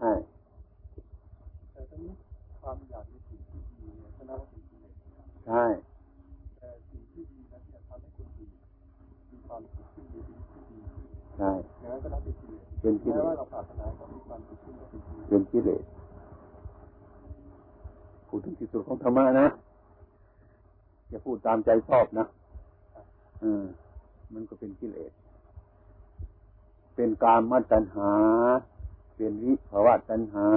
ใช่แต่ตอนนี้ความอยากในสิ่งที่ดีเนี่ยชนะว่าเป็นกิเลสใช่แต่สิ่งที่ดีนั้นเนี่ยทำให้คนดีมีความสุขขึ้นมีชีวิตที่ดีใช่อย่างนั้นก็นับเป็นกิเลสเป็นกิเลสแม้ว่าเราปรารถนาก็มีความสุขขึ้นเป็นกิเลสพูดถึงที่สุดของธรรมะนะอย่าพูดตามใจชอบนะอืมมันก็เป็นกิเลสเป็นการมัตัญหา เป็นวิภาวะตัญหา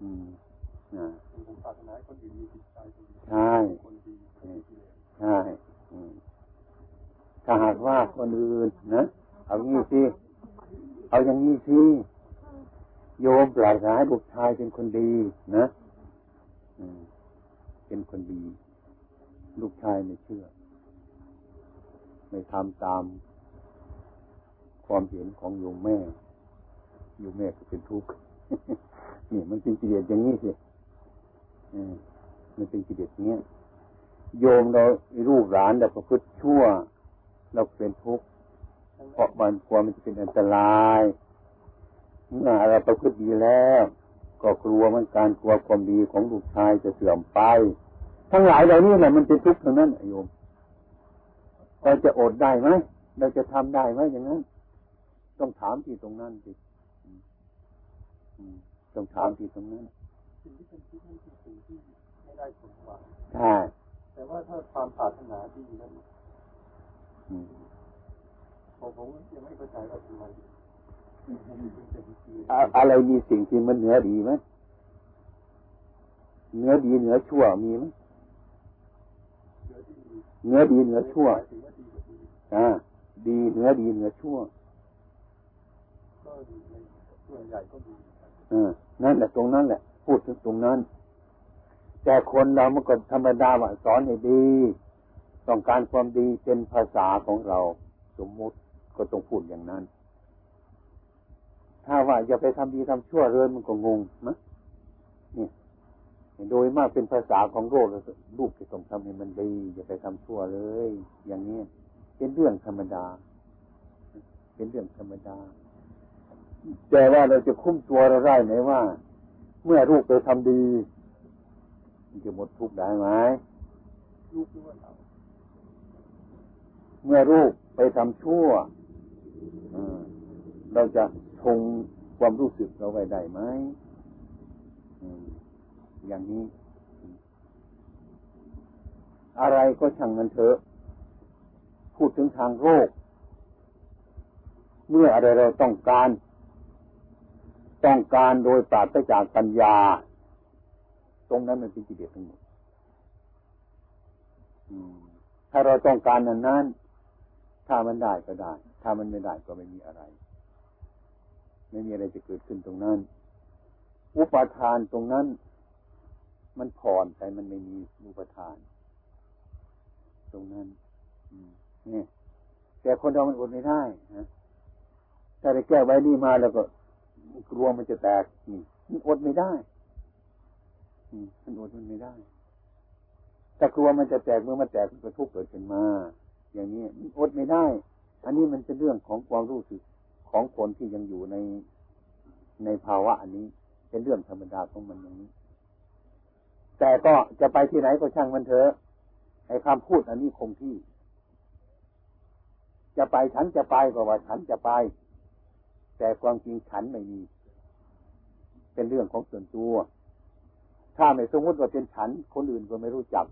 อืมนะใช่ใช่ถ้าหากว่าคนอื่นนะ เอางี้สิ เอาอย่างนี้สิ โยมปรารถนาให้บุตรชายเป็นคนดีนะเป็นคนดี ลูกชายไม่เชื่อ ไม่ทำตามความเห็นของโยมแม่ โยมแม่ก็เป็นทุกข์นี่มันเป็นกิเลสอย่างนี้สิมันเป็นกิเลสเนี้ยโยมเรารูปหลานเราประพฤติชั่ว เราเป็นทุกข์เพราะมันกลัวมันจะเป็นอันตรายเมื่อเราประพฤติดีแล้ว ก็กลัวมันการกลัวความดีของลูกชายจะเสื่อมไป ทั้งหลายเหล่านี้แหละมันเป็นทุกข์ทั้งนั้นโยมเราจะอดได้ไหมเราจะทำได้ไหมอย่างนั้น ต้องถามที่ตรงนั้นสิ ต้องถามที่ตรงนั้นสิ่งที่เป็นที่นั่นคือสิ่งที่ไม่ได้ผลหวังใช่แต่ว่าถ้าความปรารถนาดีนั้นผมผมยังไม่เข้าใจว่าทำไมอะไรมีสิ่งที่มันเหนือดีไหมเหนือดีเหนือชั่วมีไหมเหนือดีเหนือชั่วอ่าดีเหนือดีเหนือชั่วส่วนใหญ่ก็ดีอ นั่นแหละตรงนั้นแหละ พูดถึงตรงนั้น แต่คนเราเมื่อก่อนธรรมดาว่าสอนให้ดี ต้องการความดีเป็นภาษาของเรา สมมุติก็ต้องพูดอย่างนั้น ถ้าว่าอย่าไปทำดีทำชั่วเลยมันก็งงนะนี่โดยมากเป็นภาษาของโลกลูกจะต้องทำให้มันดี อย่าไปทำชั่วเลย อย่างนี้เป็นเรื่องธรรมดา เป็นเรื่องธรรมดา แต่ว่าเราจะคุ้มตัวเราได้ไหมว่า เมื่อลูกไปทำดีมันจะหมดทุกข์ได้ไหมลูกว่าเราเมื่อลูกไปทำชั่วเราจะคงความรู้สึกเราไว้ได้ไหมอย่างนี้ อะไรก็ช่างมันเถอะ พูดถึงทางโลก เมื่ออะไรเราต้องการ ต้องการโดยปราศจากปัญญา ตรงนั้นมันเป็นกิเลสทั้งหมดถ้าเราต้องการนั้นนั้นถ้ามันได้ก็ได้ ถ้ามันไม่ได้ก็ไม่มีอะไร ไม่มีอะไรจะเกิดขึ้นตรงนั้น อุปทานตรงนั้น มันผ่อนไปมันไม่มีอุปทาน ตรงนั้นนี่แต่คนเรามันอดไม่ได้ฮะถ้าได้แก้ไว้นี่มาแล้วก็ กลัวมันจะแตกนี่มันอดไม่ได้มันอดมันไม่ได้ถ้ากลัวมันจะแตกเมื่อมันแตกมันก็ทุกข์เกิดขึ้นมา อย่างนี้มันอดไม่ได้ อันนี้มันเป็นเรื่องของความรู้สึกของคนที่ยังอยู่ในในภาวะ อันนี้ เป็นเรื่องธรรมดาของมันอย่างนี้ แต่ก็จะไปที่ไหนก็ช่างมันเถอะไอ้คำพูดอันนี้คงที่ จะไปฉันจะไปก็ว่าฉันจะไป แต่ความจริงฉันไม่มี เป็นเรื่องของส่วนตัว ถ้าไม่สมมติว่าเป็นฉัน คนอื่นก็ไม่รู้จัก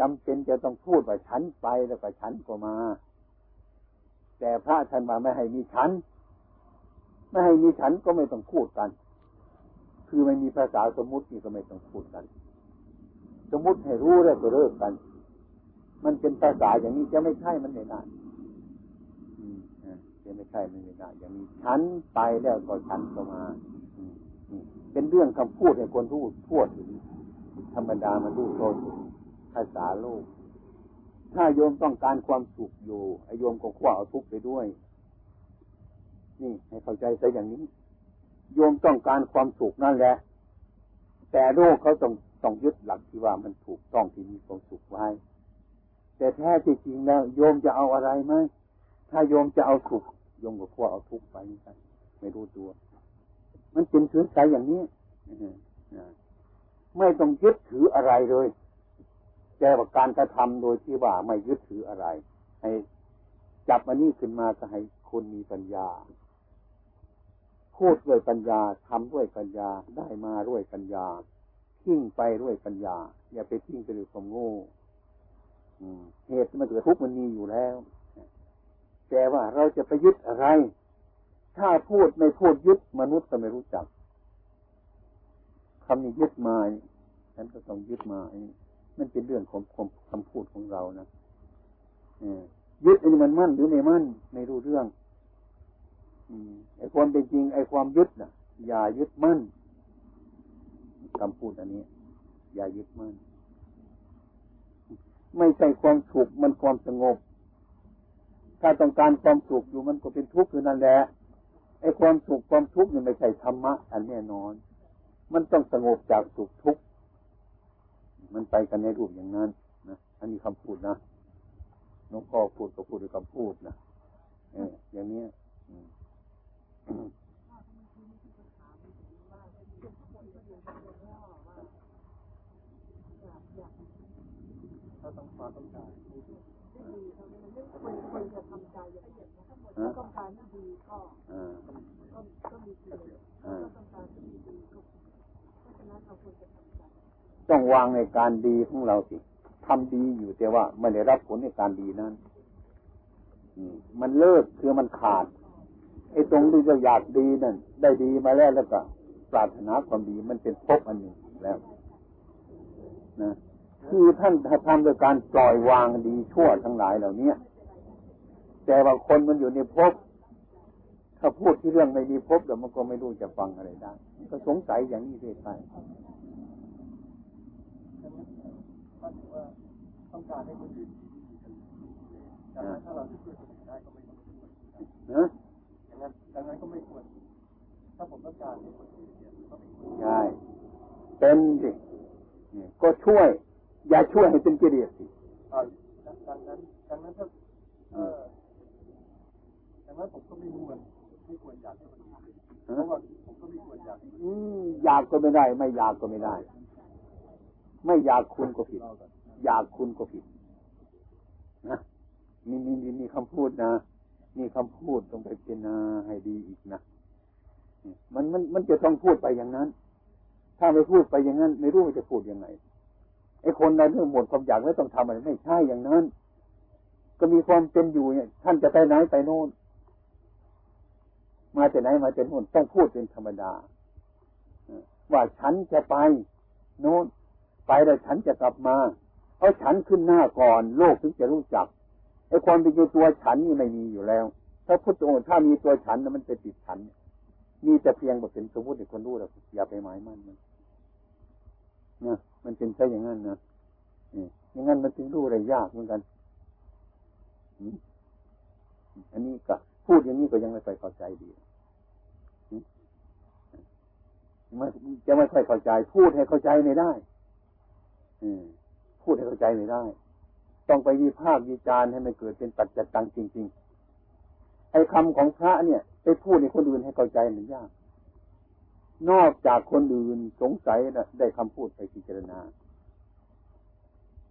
จำเป็นจะต้องพูดว่าฉันไปแล้วก็ฉันก็มา แต่พระท่านมาไม่ให้มีฉัน ไม่ให้มีฉันก็ไม่ต้องพูดกัน คือไม่มีภาษาสมมตินี่ก็ไม่ต้องพูดกัน สมมติให้รู้แล้วก็เลิกกัน มันเป็นภาษาอย่างนี้จะไม่ใช่มันไม่ได้ จะไม่ใช่ไม่ได้อย่างนี้ฉันไปแล้วก็ฉันก็มาเป็นเรื่องคำพูดให้คนรู้ทั่วถึงธรรมดามันรู้โทษภาษาโลก ถ้าโยมต้องการความสุขอยู่ไอโยมก็คว้าเอาทุกข์ไปด้วย นี่ให้เข้าใจซะอย่างนี้ โยมต้องการความสุขนั่นแหละ แต่โลกเขาต้องต้องยึดหลักที่ว่ามันถูกต้องที่มีความสุขไว้ แต่แท้จริงแล้วโยมจะเอาอะไรไหมถ้าโยมจะเอาสุข ยมก็ขั้วเอาทุกไปนี่ไม่รู้ตัว มันเป็นถือใจอย่างนี้ไม่ต้องยึดถืออะไรเลยแกว่าการกระทำโดยที่ว่าไม่ยึดถืออะไร ให้จับมันนี่ขึ้นมาก็ให้คนมีปัญญา พูดด้วยปัญญาทำด้วยปัญญาได้มาด้วยปัญญาทิ้งไปด้วยปัญญา อย่าไปทิ้งไปด้วยความโง่เหตุมันเกิดทุกข์มันมีอยู่แล้ว แต่ว่าเราจะไปยึดอะไร ถ้าพูดไม่พูดยึดมนุษย์ก็ไม่รู้จักคำนี้ยึดมาฉันก็ต้องยึดมามันเป็นเรื่องของคำพูดของเรานะยึดอันนี้มันมั่นหรือไม่มั่นไม่รู้เรื่องไอ้ความเป็นจริง ไอ้ความยึดนะอย่ายึดมั่นคำพูดอันนี้ อย่ายึดมั่น ไม่ใช่ความสุขมันความสงบ ถ้าต้องการความสุขอยู่มันก็เป็นทุกข์อยู่นั่นแหละไอ้ความสุขความทุกข์นี่ไม่ใช่ธรรมะอันแน่นอน มันต้องสงบจากสุขทุกข์มันไปกันในรูปอย่างนั้นนะอันนี้คำพูดนะน้องพ่อพูดก็พูดด้วยคำพูดนะเอออย่างนี้ถ้าต้องความต้องการควรจะทำใจอย่างนี้ถ้า ต้องการที่ดีก็ก็ก็มีประโยชน์ถ้าต้องการที่ดีก็เพราะฉะนั้นเราควรจะทำใจต้องวางในการดีของเราสิทำดีอยู่แต่ว่าไม่ได้รับผลในการดีนั้นมันเลิกคือมันขาดไอ้ตรงที่เราอยากดีนั่นได้ดีมาแล้วแล้วก็ปรารถนาความดีมันเป็นภพอันหนึ่งแล้วนะคือท่านทำโดยการปล่อยวางดีชั่วทั้งหลายเหล่านี้ แต่ว่าคนมันอยู่ในภพถ้าพูดที่เรื่องไม่มีภพแล้วมันก็ไม่รู้จะฟังอะไรได้ ก็สงสัยอย่างนี้เรื่อยไปต้องการให้คนอื่นดังนั้นถ้าเราช่วยคนอื่นได้ก็ไม่ต้องช่วยดังนั้นดังนั้นก็ไม่ควร ถ้าผมต้องการให้คนอื่นเนี่ยก็ไม่ควรใช่เป็นสิก็ช่วย อย่าช่วยให้เป็นกิเลสสิดังนั้นดังนั้นถ้าเออ ดังนั้นผมก็ไม่ควรไม่ควรอยากให้คนอื่นเพราะว่าผมก็ไม่ควรอยากอืมอยากก็ไม่ได้ ไม่อยากก็ไม่ได้ ไม่อยากคุณก็ผิด อยากคุณก็ผิดนะมีมีมีมีคำพูดนะมีคำพูดต้องไปเจนาให้ดีอีกนะมันมันมันจะต้องพูดไปอย่างนั้น ถ้าไม่พูดไปอย่างนั้น ไม่รู้ว่าจะพูดยังไงไอ้คนในเรื่องหมดความอยากไม่ต้องทำอะไรไม่ใช่อย่างนั้น ก็มีความเป็นอยู่เนี่ย ท่านจะไปไหนไปโน่น มาจากไหนมาจากโน่นต้องพูดเป็นธรรมดาว่าฉันจะไปโน่นไปแล้วฉันจะกลับมาเอาฉันขึ้นหน้าก่อน โลกถึงจะรู้จักไอ้ความเป็นตัวฉันนี่ไม่มีอยู่แล้ว ถ้าพุทธองค์ถ้ามีตัวฉันมันจะติดฉันมีแต่เพียงแบบเป็นสมมติให้คนรู้แล้วอย่าไปหมายมั่นมันนะมันเป็นใช่อย่างนั้นนะอย่างนั้นมันจึงรู้อะไรยากเหมือนกัน อันนี้ก็ พูดอย่างนี้ก็ยังไม่ค่อยเข้าใจดีมันจะไม่ค่อยเข้าใจ พูดให้เข้าใจไม่ได้พูดให้เข้าใจไม่ได้ ต้องไปวิพากษ์วิจารณ์ให้มันเกิดเป็นปัจจัตังจริง ๆ ไอ้คำของพระเนี่ย ไปพูดให้คนอื่นให้เข้าใจมันยาก นอกจากคนอื่นสงสัยนะได้คำพูดไปพิจารณา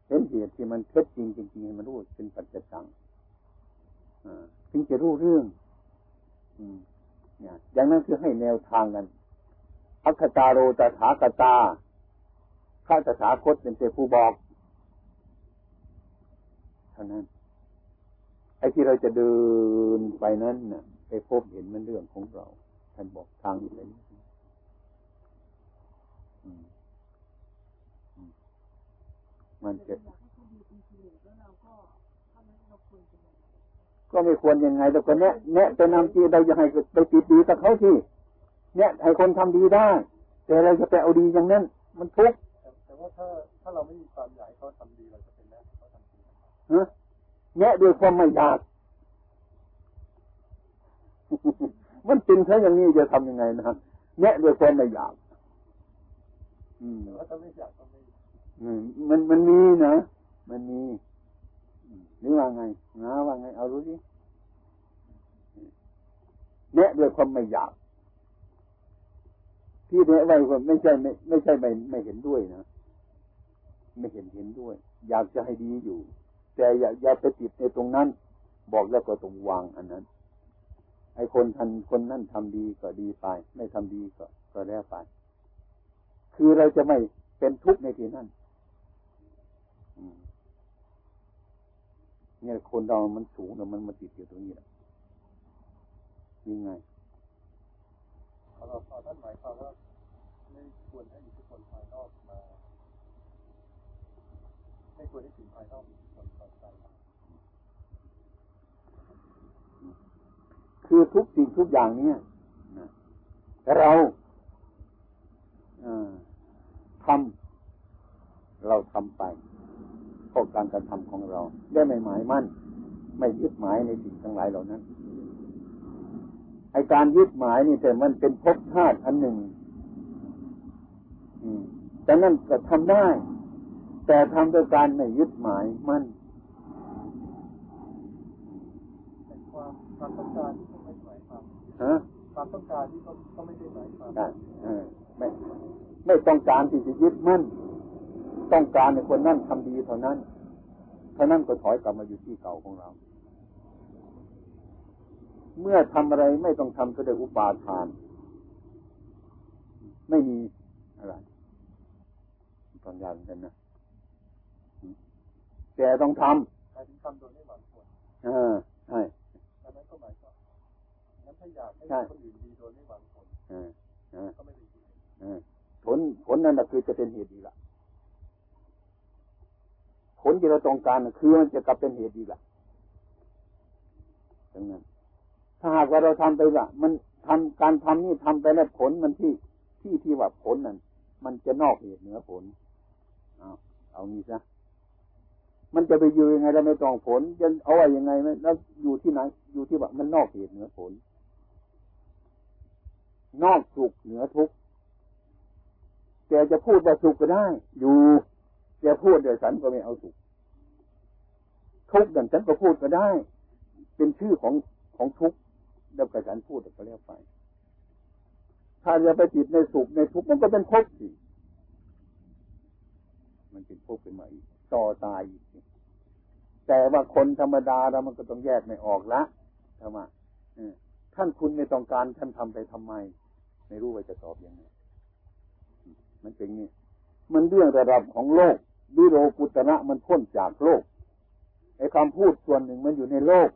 เห็นเหตุที่มันเท็จจริงจริงๆมันรู้เป็นปัจจตัง ถึงจะรู้เรื่องอย่างนั้นคือให้แนวทางกันอัคตาโรตถาคตาข้าตถาคตเป็นเจ้ผู้บอกเท่านั้นไอ้ที่เราจะเดินไปนั้นน่ะไปพบเห็นมันเรื่องของเราท่านบอกทางอยู่เลยมันจะ ก็ไม่ควรยังไงแต่คนเนี้ยเนี้ยจะนำจีเราจะให้ไปติดดีกับเขาที่เนี้ยให้คนทำดีได้ แต่เราจะไปเอาดีอย่างนั้นมันทุกข์แต่ว่าถ้าถ้าเราไม่มีความอยากให้เขาทำดีเราจะเป็นแม่เขาทำดีฮะเนี้ยด้วยความไม่อยาก มันเป็นแค่อย่างนี้จะทำยังไงนะเนี้ยด้วยความไม่อยาก อืมว่าถ้าไม่อยากก็ไม่มันมันมีนะมันมี หรือว่าไงนะว่าไง เอารู้ดิเนี่ยด้วยความไม่อยาก ที่เนี่ยไว้ว่าไม่ใช่ไม่ไม่ใช่ไม่ไม่เห็นด้วยนะไม่เห็นเห็นด้วย อยากจะให้ดีอยู่ แต่อย่าอย่าไปติดในตรงนั้น บอกแล้วก็ตรงวางอันนั้น ไอ้คนทันคนนั่นทำดีก็ดีไป ไม่ทำดีก็ก็แล้วไปคือเราจะไม่เป็นทุกข์ในที่นั้น เนี่ยคนเรามันสูงแต่มันมาติดอยู่ตรงนี้แหละยังไงเราท่านหมายความว่าไม่ควรให้อิทธิพลภายนอกมาไม่ควรให้สิ่งภายนอกมีอิทธิพลต่อใจคือทุกสิ่งทุกอย่างเนี่ยเราทำเราทำไป เพราะการกระทำของเรา ได้ไม่หมายมั่น ไม่ยึดหมายในสิ่งทั้งหลายเหล่านั้นไอการยึดหมายนี่แต่มันเป็นภพชาติอันหนึ่งแต่นั่นก็ทำได้ แต่ทำโดยการไม่ยึดหมายมั่นความความต้องการที่ไม่หมายความฮะความต้องการที่ก็ไม่ได้หมายความไม่ไม่ต้องการที่จะยึดมั่น ต้องการในคนนั่นทำดีเท่านั้นเท่านั้นก็ถอยกลับมาอยู่ที่เก่าของเรา เมื่อทำอะไรไม่ต้องทำก็ได้อุปาทาน ไม่มีอะไรตอนยานกันนะแต่ต้องทำหมายถึงทำโดยไม่หวังผลอ่าใช่อันนั้นก็หมายความนั้นถ้าอยากให้คนอื่นดีโดยไม่หวังผลก็ไม่ดีผลผลนั่นคือจะเป็นเหตุดีละผ ลที่เราต้องการคือมันจะกลับเป็นเหตุดีละดังนั้น ถ้าหากว่าเราทำไปว่ามันทำการทำนี่ทำไปแล้วผลมันที่ที่ที่ว่าผลนั่นมันจะนอกเหตุเหนือผลเอาเอางี้ซะมันจะไปอยู่ยังไงแล้วไม่ต้องผลจะเอาไว้ยังไงไหมแล้วอยู่ที่ไหนอยู่ที่ว่ามันนอกเหตุเหนือผล นอกสุขเหนือทุกข์แต่จะพูดว่าสุขก็ได้ อยู่แต่พูดเดี๋ยวฉันก็ไม่เอาสุข ทุกข์อย่างฉันก็พูดก็ได้ เป็นชื่อของของทุกข์แล้วกระฉันพูดก็แล้วไป ถ้าจะไปติดในสุขในทุกข์มันก็เป็นภพสิมันเป็นภพเป็นมาอีกต่อตายอีกแต่ว่าคนธรรมดาเรามันก็ต้องแยกไม่ออกละทำไมท่านคุณไม่ต้องการท่านทำไปทำไม ไม่รู้ว่าจะตอบยังไงมันเป็นนี่มันเรื่องระดับของโลกวิโรกุตระมันพ้นจากโลก อ้คำพูดส่วนหนึ่งมันอยู่ในโลก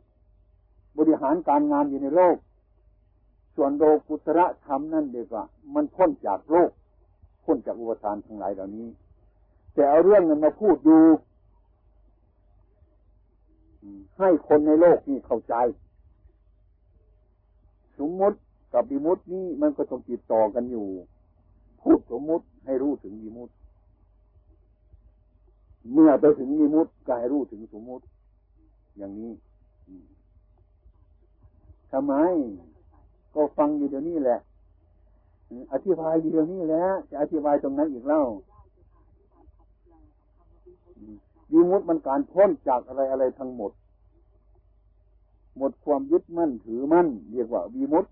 บริหารการงานอยู่ในโลก ส่วนโลกุตระธรรมนั่นเดียวกมันพ้นจากโลก พ้นจากอุปทานทั้งหลายเหล่านี้ แต่เอาเรื่องนั้นมาพูดอยู่ให้คนในโลกนี่เข้าใจ สมมติกับบิมุตินี่มันก็ต้องติดต่อกันอยู่ พูดสมมติให้รู้ถึงบิมุติ เมื่อไปถึงบิมุติก็ให้รู้ถึงสมมติ อย่างนี้ทำไม ก็ฟังอยู่เดี๋ยวนี้แหละ อธิบายอยู่เดี๋ยวนี้แหละจะอธิบายตรงนั้นอีกเล่าวิมุตมันการพ้นจากอะไรอะไรทั้งหมด หมดความยึดมั่นถือมั่น เรียกว่าวิมุต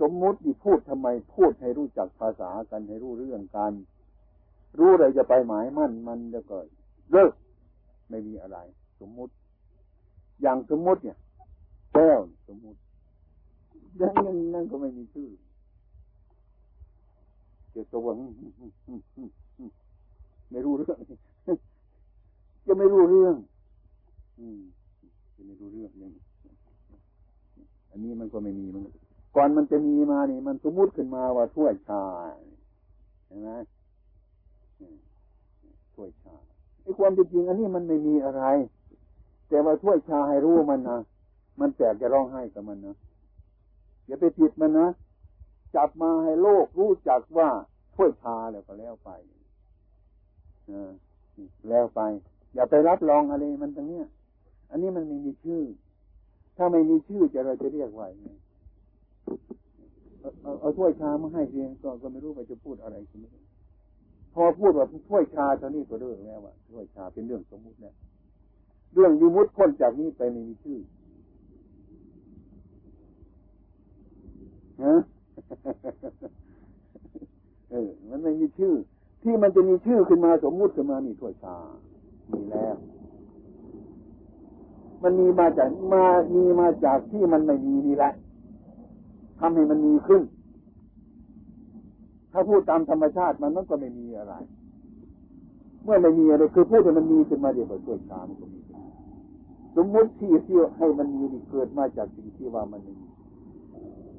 สมมุติที่พูดทำไมพูดให้รู้จักภาษากันให้รู้เรื่องกันรู้อะไรจะไปหมายมั่นมันจะก็เลิกไม่มีอะไร สมมุติ อย่างสมมุติเนี่ยแก้วสมมุติยังยังนั่นก็ไม่มีชื่อเจ้าตัวไม่รู้เรื่องจะไม่รู้เรื่อง อืมจะไม่รู้เรื่องนี่อันนี้มันก็ไม่มีมันก่อนมันจะมีมานี่ มันสมมุติขึ้นมาว่าถ้วยชาเห็นไหมถ้วยชาไอ้ความจริงอันนี้มันไม่มีอะไร แต่ว่าถ้วยชาให้รู้มันนะมันแปลกจะร้องไห้กับมันนะอย่าไปผิดมันนะจับมาให้โลกรู้จักว่าถ้วยชาแล้วก็แล้วไปอแล้วไป อย่าไปรับรองอะไรมันตรงเนี้ย อันนี้มันไม่มีชื่อ ถ้าไม่มีชื่อจะเราจะเรียกว่าไงเอาเอาถ้วยชามาให้เพียงก็ก็ไม่รู้ว่าจะพูดอะไรใช่ไหมพอพูดว่าถ้วยชาเท่านี้ก็เรื่องแล้วว่าถ้วยชาเป็นเรื่องสมมุติเนี่ย เรื่องยูมุตพ้นจากนี้ไปไม่มีชื่อฮะชื่อ ที่มันจะมีชื่อขึ้นมาสมมุติขึ้นมานี่ถ้วยชา มีแล้ว มันมีมาจากมามีมาจากที่มันไม่มีนี่แหละทำให้มันมีขึ้น ถ้าพูดตามธรรมชาติมันมันก็ไม่มีอะไร เมื่อไม่มีอะไรคือพูดให้มันมีขึ้นมาเดี๋ยวก็ช่วยชามันก็ มีขึ้นสมมุติที่ที่ให้มันมีนี่เกิดมาจากสิ่งที่ว่ามันม่มี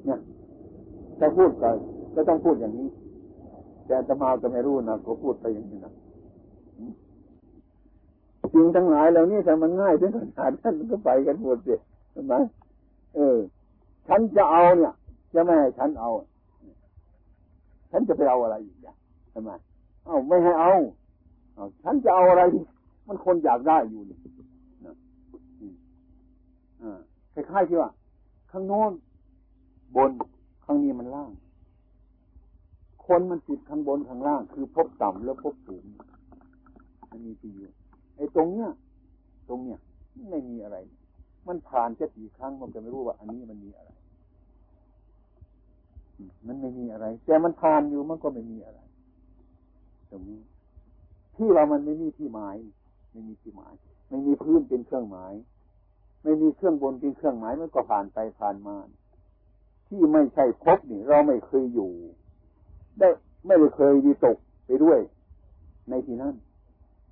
เนี่ยถ้าพูดก็ก็ต้องพูดอย่างนี้ แต่ตมาก็ไม่รู้นะก็พูดไปอย่างนี้นะจริงทั้งหลายเหล่านี้แต่มันง่ายถึงขนาดนั้นก็ไปกันหมดสิใช่ไหมเออ ฉันจะเอาเนี่ย จะไม่ให้ฉันเอา ฉันจะไปเอาอะไรอีกอย่างทำไมเอาไม่ให้เอาเอาฉันจะเอาอะไร มันคนอยากได้อยู่นี่นะอ่า คล้ายๆที่ว่า ข้างโน้นบนข้างนี้มันล่าง คนมันติดข้างบนข้างล่าง คือพบต่ำแล้วพบสูงมันมีที่อยู่ไอ้ตรงเนี้ยตรงเนี้ยไม่มีอะไร มันผ่านแค่กี่ครั้งมันจะไม่รู้ว่า อันนี้มันมีอะไรมันไม่มีอะไร แต่มันผ่านอยู่มันก็ไม่มีอะไร ตรงนี้ ที่ว่ามันไม่มีที่หมาย ไม่มีที่หมาย ไม่มีพื้นเป็นเครื่องหมาย ไม่มีเครื่องบนเป็นเครื่องหมายมันก็ผ่านไปผ่านมา ที่ไม่ใช่พบนี่ เราไม่เคยอยู่ ได้ไม่ได้เคยดีตกไปด้วย ในที่นั้น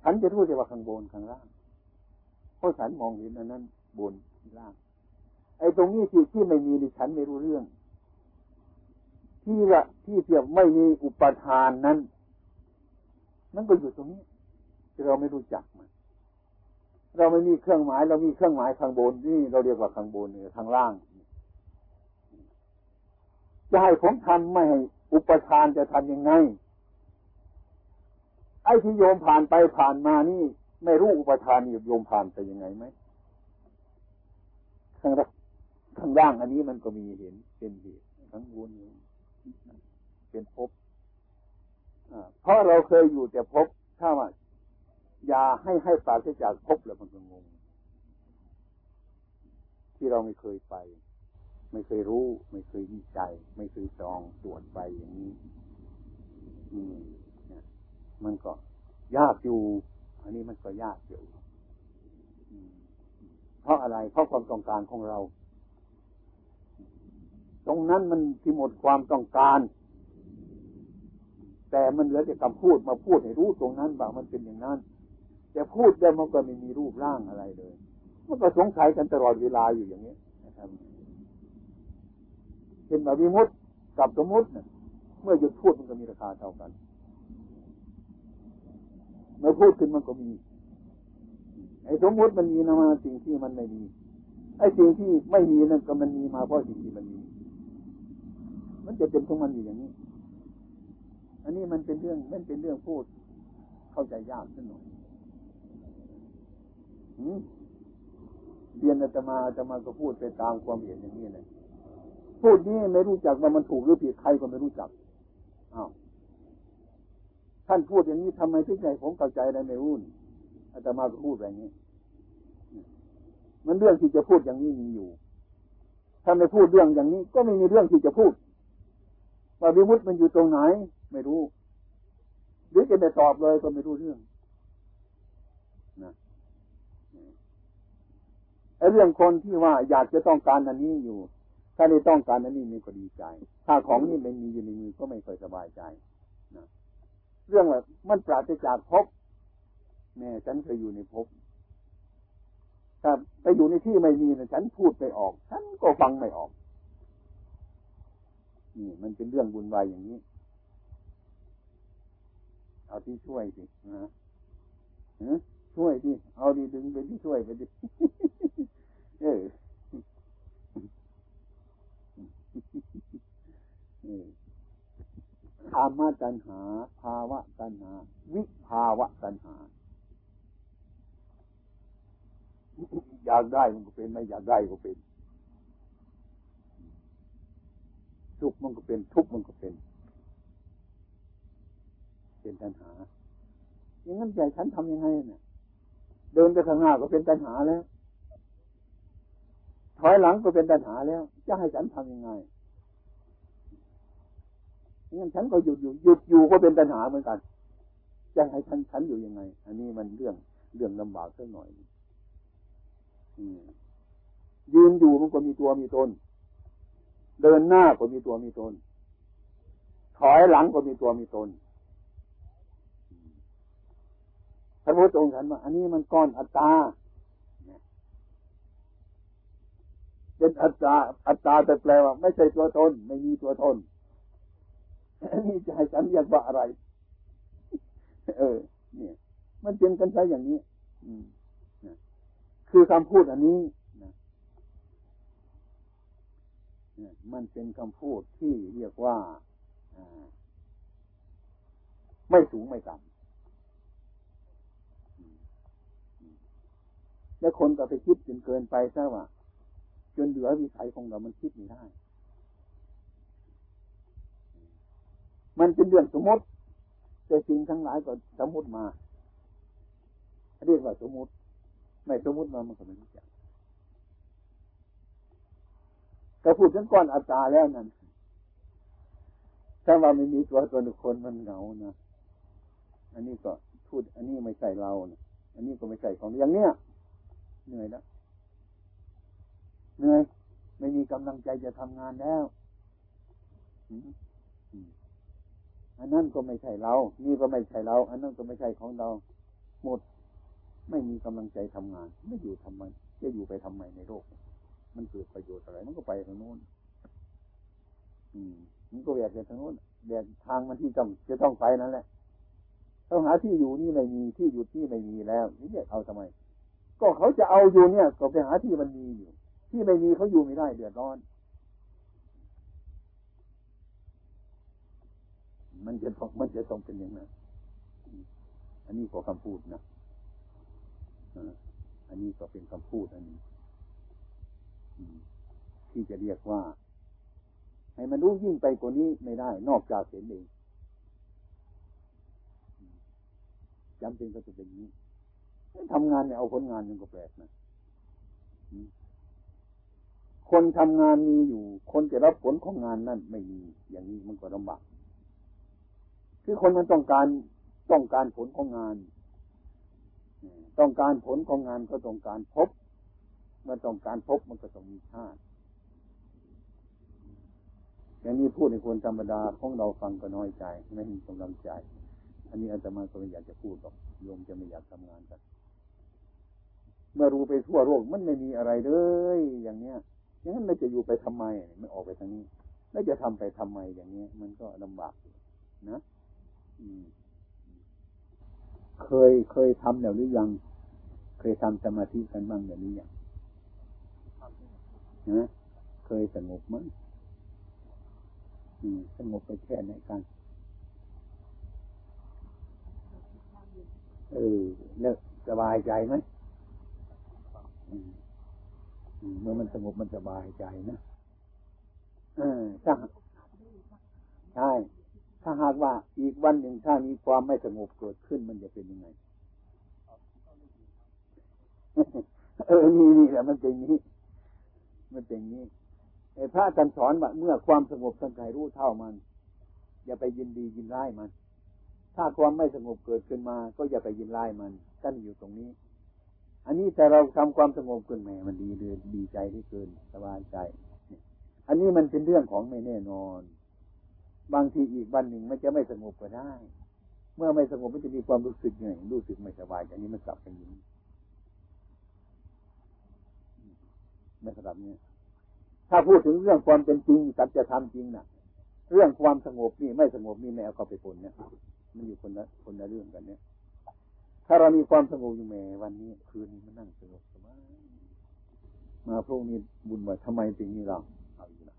ฉันจะรู้แต่ว่าข้างบนข้างล่างเพราะฉันมองเห็นอันนั้น บนล่าง ไอ้ตรงนี้ที่ที่ไม่มีดิฉันไม่รู้เรื่อง ที่ว่าที่เพียบไม่มีอุปทานนั้นนั่นก็อยู่ตรงนี้ที่เราไม่รู้จักม เราไม่มีเครื่องหมาย เรามีเครื่องหมายข้างบนนี่เราเรียกว่าข้างบนนี่ข้างล่างจะให้ผมทำไม่ให้อุปทานจะทำยังไงไอ้ที่โยมผ่านไปผ่านมานี่ ไม่รู้อุปทานโยมผ่านไปยังไงไหมข้างข้างล่างอันนี้มันก็มีเห็นเป็นเหตุข้างบนเป็นภพเพราะเราเคยอยู่แต่ภพถ้าว่า อย่าให้ให้ปราศจากภพแล้วมันก็งง ที่เราไม่เคยไป ไม่เคยรู้ ไม่เคยวิจัย ไม่เคยจองตรวจไปอย่างนี้ อืมมันก็ยากอยู่ อันนี้มันก็ยากอยู่เพราะอะไร เพราะความต้องการของเรา ตรงนั้นมันที่หมดความต้องการ แต่มันเหลือแต่คำพูดมาพูดให้รู้ตรงนั้นว่ามันเป็นอย่างนั้น แต่พูดได้มันก็ไม่มีรูปร่างอะไรเลยมันก็สงสัยกันตลอดเวลาอยู่อย่างนี้นะครับเป็นแบบวิมุตกับสมมุติเมื่อหยุดพูดมันก็มีราคาเท่ากัน เมื่อพูดขึ้นมันก็มี ไอ้สมมุติมันมีนะมาสิ่งที่มันไม่มีไอ้สิ่งที่ไม่มีนั่นก็มันมีมาเพราะสิ่งที่มันมี มันจะเป็นของมันอยู่อย่างนี้ อันนี้มันเป็นเรื่องมันเป็นเรื่องพูดเข้าใจยากสักหน่อย เรียนอาตมาอาตมาก็พูดไปตามความเห็นอย่างนี้เลยพูดนี้ไม่รู้จักว่ามันถูกหรือผิดใครก็ไม่รู้จักอ้าวท่านพูดอย่างนี้ทำไมถึงใจผมเข้าใจอะไรไม่รู้อาตมาก็พูดแบบนี้ มันเรื่องที่จะพูดอย่างนี้มีอยู่ ถ้าไม่พูดเรื่องอย่างนี้ ก็ไม่มีเรื่องที่จะพูด ว่าวิมุตมันอยู่ตรงไหน ไม่รู้ หรือจะไม่ตอบเลยก็ไม่รู้เรื่องนะไอ้ เรื่องคนที่ว่าอยากจะต้องการอันนี้อยู่ ถ้าได้ต้องการนั้นนี่มันก็ดีใจ ถ้าของนี่ไม่มีอยู่ในมือก็ไม่ค่อยสบายใจนะเรื่องแบบมันปราศจากภพแม่ฉันเคยอยู่ในภพถ้าไปอยู่ในที่ไม่มีนะฉันพูดไม่ออก ฉันก็ฟังไม่ออก นี่ มันเป็นเรื่องบุญวายอย่างนี้ เอาที่ช่วยสินะช่วยที่เอาดีดึงไปที่ช่วยไปดิ เออธรรมตัณหา ภาวะตัณหา วิภาวะตัณหา อยากได้มันก็เป็น ไม่อยากได้ก็เป็น สุขมันก็เป็น ทุกข์มันก็เป็น เป็นตัณหาอย่างนั้นใจฉันทำยังไงเนี่ยเดินไปข้างหน้าก็เป็นตัณหาแล้ว ถอยหลังก็เป็นตัณหาแล้ว จะให้ฉันทำยังไงงั้นฉันก็หยุดอยู่หยุดอยู่ก็เป็นปัญหาเหมือนกัน จะให้ฉันฉันอยู่ยังไง อันนี้มันเรื่องเรื่องลำบากสักหน่อยยืนอยู่มันก็มีตัวมีตน เดินหน้าก็มีตัวมีตน ถอยหลังก็มีตัวมีตนพระพุทธองค์ฉันว่าอันนี้มันก้อนอัตตา เป็นอัตตา อัตตาแต่แปลว่า ไม่ใช่ตัวตน ไม่มีตัวตนนนี้จะให้ฉันเรียกว่าอะไร เออ เนี่ย มันเป็นกันใช้อย่างนี้ อืมคือคำพูดอันนี้นะมันเป็นคำพูดที่เรียกว่าไม่สูงไม่ต่ำและคนก็ไปคิดจนเกินไปซะว่า จนเหลือวิสัยของเรา มันคิดไม่ได้ มันเป็นเรื่องสมมติ แต่สิ่งทั้งหลายก็สมมติมา เรียกว่าสมมติ ไม่สมมติมามันก็ไม่รู้จักก็พูดถึงก้อนอัตตาแล้วนั่น ถ้าว่าไม่มีตัวตนคนมันเหงานะ อันนี้ก็พูด อันนี้ไม่ใช่เรานะอันนี้ก็ไม่ใช่ของอย่างเนี้ยเหนื่อยแล้ว เหนื่อยไม่มีกำลังใจจะทำงานแล้วอันนั้นก็ไม่ใช่เรา นี่ก็ไม่ใช่เรา อันนั้นก็ไม่ใช่ของเรา หมด ไม่มีกำลังใจทำงาน ไม่อยู่ทำไม จะอยู่ไปทำไมในโลก มันเกิดประโยชน์อะไร มันก็ไปทางโน้น อืม มันก็แยกไปทางโน้นแยกทางมันที่จำจะต้องไปนั่นแหละต้องหาที่อยู่นี่ไม่มี ที่หยุดนี่ไม่มีแล้ว นี่เอาทำไม ก็เขาจะเอาอยู่เนี่ย ก็ไปหาที่มันมีอยู่ ที่ไม่มีเขาอยู่ไม่ได้เดือดร้อน มันจะต้องมันจะต้องเป็นอย่างนั้นอันนี้ก็คำพูดนะอันนี้ก็เป็นคำพูดอันนี้ที่จะเรียกว่า ให้มันรู้ยิ่งไปกว่านี้ไม่ได้ นอกจากเห็นเองจำเป็นก็จะเป็นนี้ทำงานเนี่ยเอาผลงานยังก็แปลกนะ คนทำงานมีอยู่ คนจะรับผลของงานนั่นไม่มี อย่างนี้มันก็ลำบาก คือคนมันต้องการต้องการผลของงาน ต้องการผลของงานก็ต้องการพบ เมื่อต้องการพบมันก็ต้องมีชาติอย่างนี้พูดในคนธรรมดาของเราฟังก็น้อยใจ ไม่มีกำลังใจ อันนี้อาตมาก็ไม่อยากจะพูดหรอกโยมจะไม่อยากทำงานกัน เมื่อรู้ไปทั่วโลกมันไม่มีอะไรเลย อย่างเนี้ย อย่างนั้นเราจะอยู่ไปทำไมไม่ออกไปทางนี้แล้วจะทำไปทำไมอย่างเนี้ย มันก็ลำบากนะอืม เคยเคยทำแล้วหรือยัง เคยทำสมาธิกันบ้างแบบนี้ยังนะเคยสงบมั้ยสงบไปแค่ไหนกันเออเลิกสบายใจไหม เมื่อมันสงบมันสบายใจนะเออถ้าใช่ถ้าหากว่าอีกวันหนึ่งถ้ามีความไม่สงบเกิดขึ้นมันจะเป็นยังไงเออนี่นี่แหละมันเป็นนี้ มันเป็นนี้ไอ้พระท่านสอนว่าเมื่อความสงบสังกายรู้เท่ามัน อย่าไปยินดียินร้ายมัน ถ้าความไม่สงบเกิดขึ้นมา ก็อย่าไปยินร้ายมันตั้นอยู่ตรงนี้ อันนี้แต่เราทำความสงบขึ้นแหมมันดีเลยดีใจที่เกินสบายใจ อันนี้มันเป็นเรื่องของไม่แน่นอน บางทีอีกวันหนึ่งมันจะไม่สงบก็ได้ เมื่อไม่สงบมันจะมีความรู้สึกไงรู้สึกไม่สบายอันนี้มันกลับกันอย่างนี้ไม่สลับเนี่ยถ้าพูดถึงเรื่องความเป็นจริงสัจธรรมจริงนะ่ะ เรื่องความสงบนี่ไม่สงบนี่แมวเข้าไปปนเนี่ยมันอยู่คนละคนละเรื่องกันเนี่ย ถ้าเรามีความสงบอยู่แม่วันนี้ คืนนี้มันนั่งสงบสบายมาพวกนี้บุญว่าทำไมสิ่งนี้เราเอาอยู่นะ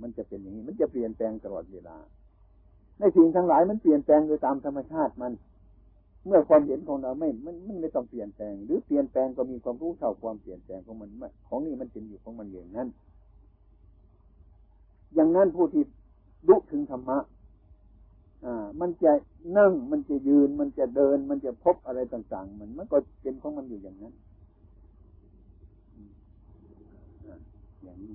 มันจะเป็นอย่างนี้ มันจะเปลี่ยนแปลงตลอดเวลา ในสิ่งทั้งหลายมันเปลี่ยนแปลงโดยตามธรรมชาติมัน เมื่อความเห็นของเราไม่มันมันไม่ต้องเปลี่ยนแปลง หรือเปลี่ยนแปลงก็มีความรู้เท่าความเปลี่ยนแปลงของมันของนี้มันเป็นอยู่ของมันอย่างนั้นอย่างนั้นผู้ที่รู้ถึงธรรมะ อ่า มันจะนั่ง มันจะยืน มันจะเดิน มันจะพบอะไรต่างๆ มันมันก็เป็นของมันอยู่อย่างนั้นอย่างนี้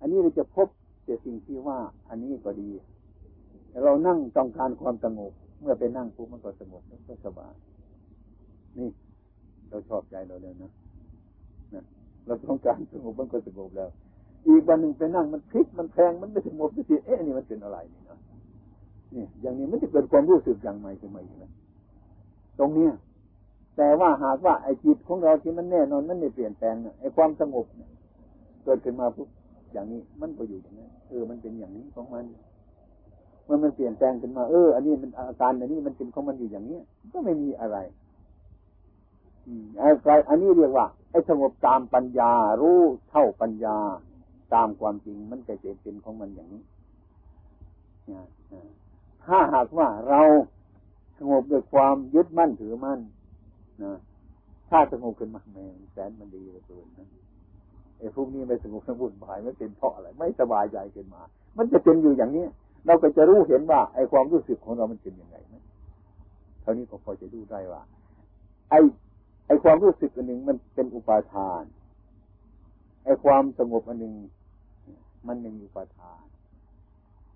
อันนี้เราจะพบแต่สิ่งที่ว่า อันนี้ก็ดี เรานั่งต้องการความสงบ เมื่อไปนั่งปุ๊บมันก็สงบมันก็สบาย นี่ เราชอบใจเราเลยนะนะเราต้องการสงบมันก็สงบแล้ว อีกวันหนึ่งไปนั่งมันพลิกมันแพงมันไม่สงบสักทีเอ๊ะนี่มันเป็นอะไรนี่นะ นี่ย อย่างนี้มันจะเกิดความรู้สึกอย่างใหม่ขึ้นมาอีกแล้วตรงเนี้ยแต่ว่าหากว่าไอ้จิตของเราที่มันแน่นอนมันไม่เปลี่ยนแปลงไอ้ความสงบเกิดขึ้นมาปุ๊บอย่างนี้มันก็อยู่อย่างนี้เออมันเป็นอย่างนี้ของมันเมื่อมันเปลี่ยนแปลงขึ้นมาเออ อันนี้มันอาการอันนี้มันเป็นของมันอยู่อย่างเนี้ยก็ไม่มีอะไร อืมไอ้อันนี้เรียกว่าไอ้สงบตามปัญญา รู้เท่าปัญญา ตามความจริงมันก็จะเป็นของมันอย่างนี้ ถ้าหากว่าเราสงบด้วยความยึดมั่นถือมั่นนะถ้าสงบขึ้นมาแม่แสนมันดีเหลือเกินนะไอ้พวกนี้ไม่สงบสงบุญหายไม่เป็นเพราะอะไร ไม่สบายใจขึ้นมา มันจะเป็นอยู่อย่างนี้เราก็จะรู้เห็นว่าไอ้ความรู้สึกของเรามันเป็นยังไงนะเท่านี้ก็พอจะดูได้ว่า ไอ้ไอ้ความรู้สึกอันหนึ่งมันเป็นอุปาทานไอ้ความสงบอันหนึ่งมันไม่มีอุปาทาน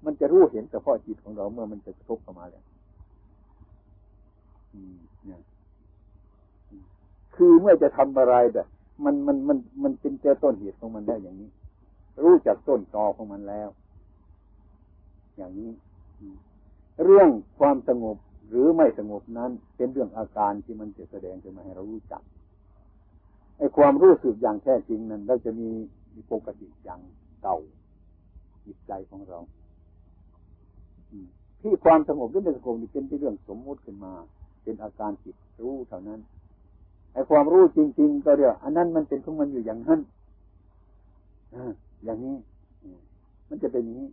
มันจะรู้เห็นเฉพาะจิตของเราเมื่อมันจะกระทบเข้ามาแล้วเนี่ยคือเมื่อจะทำอะไรแบบมันมันมันมันเป็นเจ้าต้นเหตุของมันได้อย่างนี้ รู้จักต้นตอของมันแล้ว อย่างนี้ เรื่องความสงบหรือไม่สงบนั้น เป็นเรื่องอาการที่มันจะแสดงขึ้นมาให้เรารู้จักไอ้ความรู้สึกอย่างแท้จริงนั้นเราจะมีปกติอย่างเก่าจิตใจของเรา ที่ความสงบหรือไม่สงบเป็นเรื่องสมมุติขึ้นมา เป็นอาการจิตรู้เท่านั้นไอ้ความรู้จริง ๆ ก็เดียวอันนั้นมันเป็นของมันอยู่อย่างนั้นอย่างนี้มันจะเป็นอย่างนี้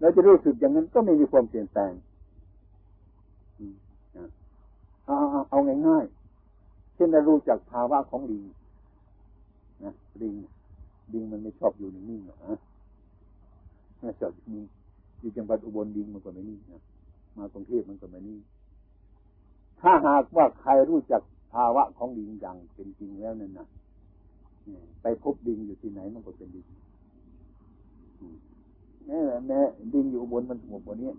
เราจะรู้สึกอย่างนั้นก็ไม่มีความเปลี่ยนแปลงเอาเอาง่ายๆเช่นเรารู้จักภาวะของลิงนะลิงลิงมันไม่ชอบอยู่นิ่งๆหรอกนะไม่ชอบนิ่ง อยู่จังหวัดอุบลลิงมันก็ไม่นิ่นะมากรุงเทพมันก็ไม่นิ่ถ้าหากว่าใครรู้จักภาวะของดินอย่างเป็นจริงแล้วนั่นนะไปพบดินอยู่ที่ไหนมันก็เป็นดินแม่แม่ดินอยู่อุบนมันสงบกว่านี้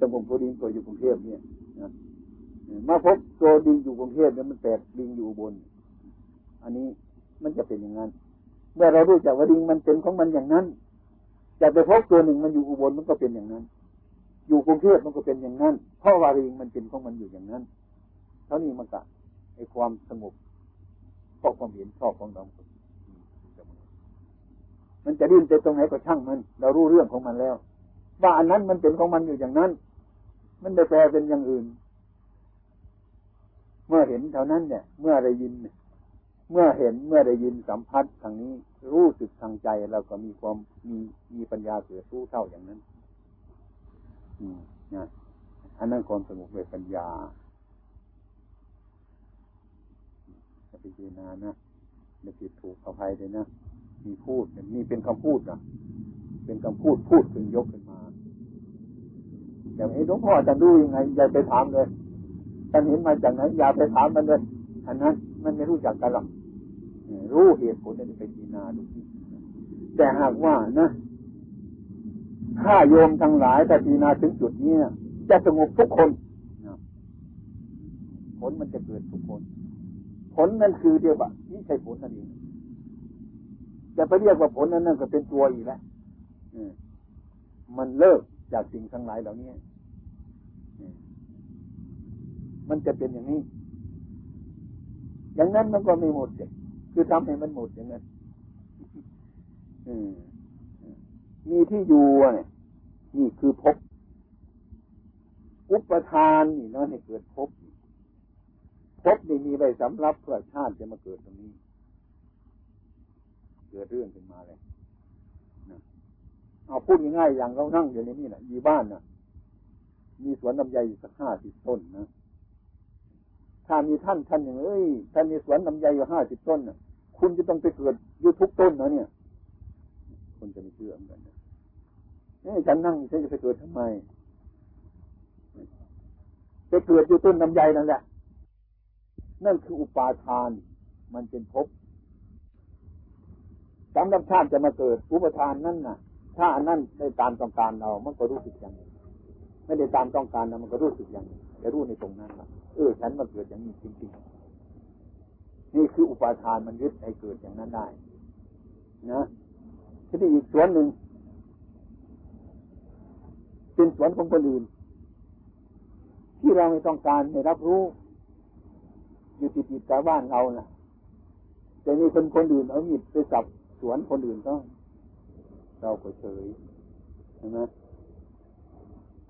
สงบตัวดินตัวอยู่กรุงเทพเนี่ยนะมาพบตัวดินอยู่กรุงเทพเนี่ยมันแตกดินอยู่อุบนอันนี้มันจะเป็นอย่างนั้น เมื่อเรารู้จักว่าดินมันเป็นของมันอย่างนั้น จะไปพบตัวหนึ่งมันอยู่อุบลมันก็เป็นอย่างนั้น อยู่กรุงเทพมันก็เป็นอย่างนั้นเพราะวาดินมันเป็นของมันอยู่อย่างนั้นเท่านี้มันก็ไอความสงบเพราะความเห็นชอบของเรามันจะดิ้นไปตรงไหนก็ช่างมัน เรารู้เรื่องของมันแล้ว ว่าอันนั้นมันเป็นของมันอยู่อย่างนั้น มันไม่แปลเป็นอย่างอื่น เมื่อเห็นเท่านั้นเนี่ย เมื่อได้ยินเเมื่อเห็นเมื่อได้ยินสัมผัสทางนี้ รู้สึกทางใจเราก็มีความมีมีปัญญาเกิดรู้เท่าอย่างนั้น อืมนะอันนั้นความสงบด้วยปัญญาจะพิจารณานะไม่ผิดถูกอภัยเลยนะมีพูดนี่เป็นคำพูดนะเป็นคำพูดพูดถึงยกขึ้นมา อย่างนี้หลวงพ่อจะดูยังไงอย่าไปถามเลยท่านเห็นมาจากไหนอย่าไปถามมันเลยอันนั้น มันไม่รู้จักกันหรอกรู้เหตุผลจะไปพิจารณาดูที่แต่หากว่านะถ้าโยมทั้งหลายแต่พิจารณาถึงจุดนี้จะสงบทุกคนผลมันจะเกิดทุกคน ผลนั่นคือเดียวว่านี่ใช่ผลนั่นเองจะไปเรียกว่าผลนั้นนั่นก็เป็นตัวอีกแล้วมันเลิกจากสิ่งทั้งหลายเหล่านี้มันจะเป็นอย่างนี้ อย่างนั้นมันก็ไม่หมดเลยคือทำให้มันหมดอย่างนั้นมีที่อยู่เนี่ยนี่คือพบ อุปทานนี่นะให้เกิดพบพบนี่มีไว้สำรับเพื่อชาติจะมาเกิดตรงนี้ เกิดเรื่องขึ้นมาเลยนะเอาพูดง่ายๆอย่างเรานั่งอยู่ในนี่นะอยู่บ้านนะมีสวนลำไยอยู่สักห้าสิบต้นนะ ถ้ามีท่านท่านอย่างเอ้ยท่านมีสวนลำไยอยู่ห้าสิบต้นนะคุณจะต้องไปเกิดอยู่ทุกต้นนะเนี่ยคนจะไม่เชื่อเหมือนกันนี่ฉันนั่งฉันจะไปเกิดทำไมไปเกิดอยู่ต้นลำไยนั่นแหละนั่นคืออุปาทาน มันเป็นภพสำหรับชาติจะมาเกิดอุปทานนั่นน่ะ ถ้าอันนั้นได้ตามต้องการเรา มันก็รู้สึกอย่างนี้ไม่ได้ตามต้องการเรามันก็รู้สึกอย่างนี้จะรู้ในตรงนั้นว่า เออฉันมาเกิดอย่างนี้จริงๆนี่คืออุปาทานมันยึดให้เกิดอย่างนั้นได้ นะทีนี้อีกส่วนหนึ่งเป็นสวนของคนอื่น ที่เราไม่ต้องการไม่รับรู้ อยู่ติดติดกับบ้านเรานะ่ะ แต่มีคนคนอื่นเอามีดไปจับสวนคนอื่นก็เราก็เฉยใช่ไหม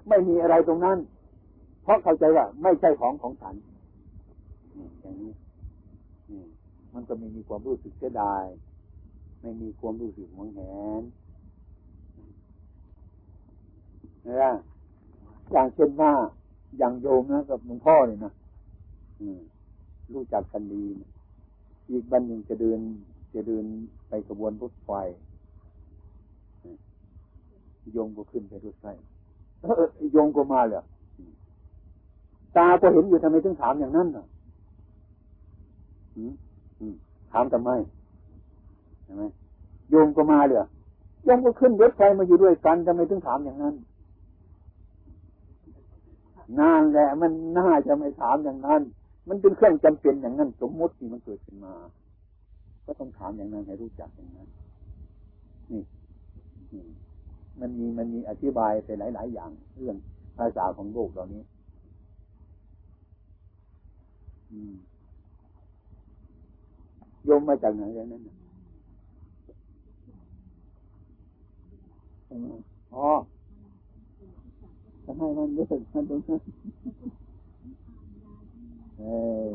ไม่มีอะไรตรงนั้น เพราะเข้าใจว่า ไม่ใช่ของของฉันอย่างนี้มันก็ไม่มีความรู้สึกเสียดาย ไม่มีความรู้สึกหวงแหนนะอย่างเช่นว่าอย่างโยมนะกับหลวงพ่อเนี่ยนะรู้จักกันดีนะอีกบันหนึ่งจะเดิน จะเดินไปกระบวนรถไฟโยมก็ขึ้นไปรถไฟโยมก็มาเลย ตาก็เห็นอยู่ทำไมถึงถามอย่างนั้นอะถามทำไมใช่ไหมโยมก็มาเลยโยมก็ขึ้นรถไฟมาอยู่ด้วยกันทำไมถึงถามอย่างนั้นนานแหละมันน่าจะไม่ถามอย่างนั้น มันเป็นเครื่องจำเป็นอย่างนั้น สมมติที่มันเกิดขึ้นมา ก็ต้องถามอย่างนั้นให้รู้จักอย่างนั้น นี่มันมีมันมีอธิบายไปหลาย ๆ อย่าง เรื่องภาษาของโลกเหล่านี้ ยมมาจากไหนแล้วนั่นอ๋อจะให้มันรู้สึกมันตรงนั้นเออ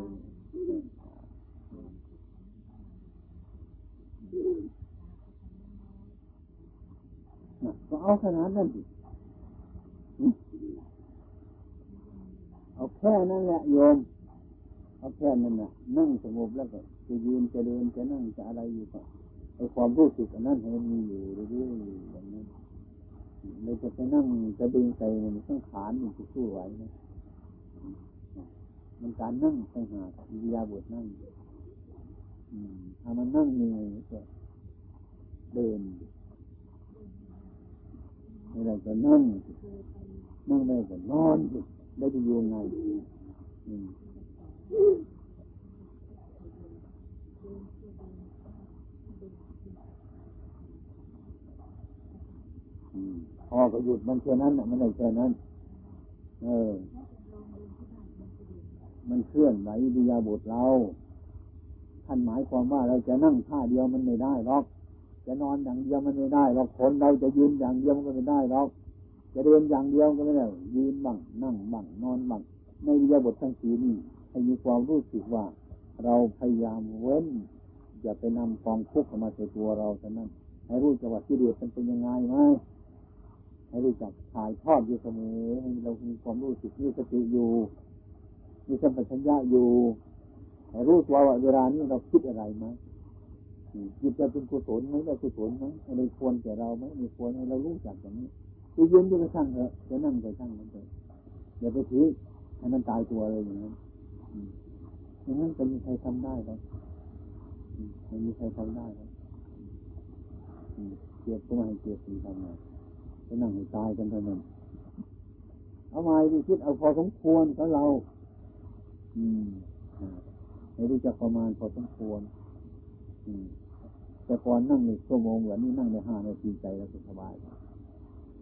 ก็เอาขนาดนั้นดิเอาแค่นั้นแหละโยม เอาแค่นั้นน่ะนั่งสงบแล้วก็จะยืนจะเดินจะนั่งจะอะไรอยู่ก็ไอความรู้สึกอันนั้นให้มันมีอยู่เรื่อยๆอย่างนั้นเราจะไปนั่งจะดึงใจมันต้องขานมันจะสู้ไหวนะมันการนั่งไปหาอิริยาบถนั่งถ้ามันนั่งเหนื่อยก็เดินไม่ได้ก็นั่งนั่งได้ก็นอนได้จะอยู่ไง พอก็หยุดมันแค่นั้นมันได้แค่นั้น เออ มันเคลื่อนไหววิยาบทเรา ท่านหมายความว่าเราจะนั่งท่าเดียวมันไม่ได้หรอก จะนอนอย่างเดียวมันไม่ได้หรอกคนเราจะยืนอย่างเดียวมันก็ไม่ได้หรอก จะเดินอย่างเดียวก็ไม่ได้ ยืนบ้างนั่งบ้างนอนบ้างในวิยาบททั้งสี่นี้ ให้มีความรู้สึกว่า เราพยายามเว้นอย่าไปนำความทุกข์มาใส่ตัวเราเท่านั้นให้รู้จักว่าที่เดือดมันเป็นยังไงไหมให้รู้จักถ่ายทอดอยู่เสมอให้เรามีความรู้สึกมีสติอยู่ มีสัมปชัญญะอยู่ให้รู้ตัวว่าเวลานี้เราคิดอะไรไหมจิตจะเป็นกุศลไหมเรากุศลไหมอะไรควรแก่เราไหมไม่ควรให้เรารู้จักอย่างนี้จะยืนก็ช่างเถอะจะนั่งก็ช่างมันเถอะอย่าไปถือให้มันตายตัวเลยอย่างนั้น อย่างนั้นจะมีใครทำได้ไหมไม่มีใครทำได้หรอเกียรติก็ไม่ให้เกียรติทำไงจะนั่งให้ตายกันเท่านั้นเอาไว้ดีคิดเอาพอสมควรกับเรา อืมให้รู้จักประมาณพอสมควร อืมแต่ก่อนนั่งหนึ่งชั่วโมงเหมือนนี่นั่งในห้านาทีใจเราสบาย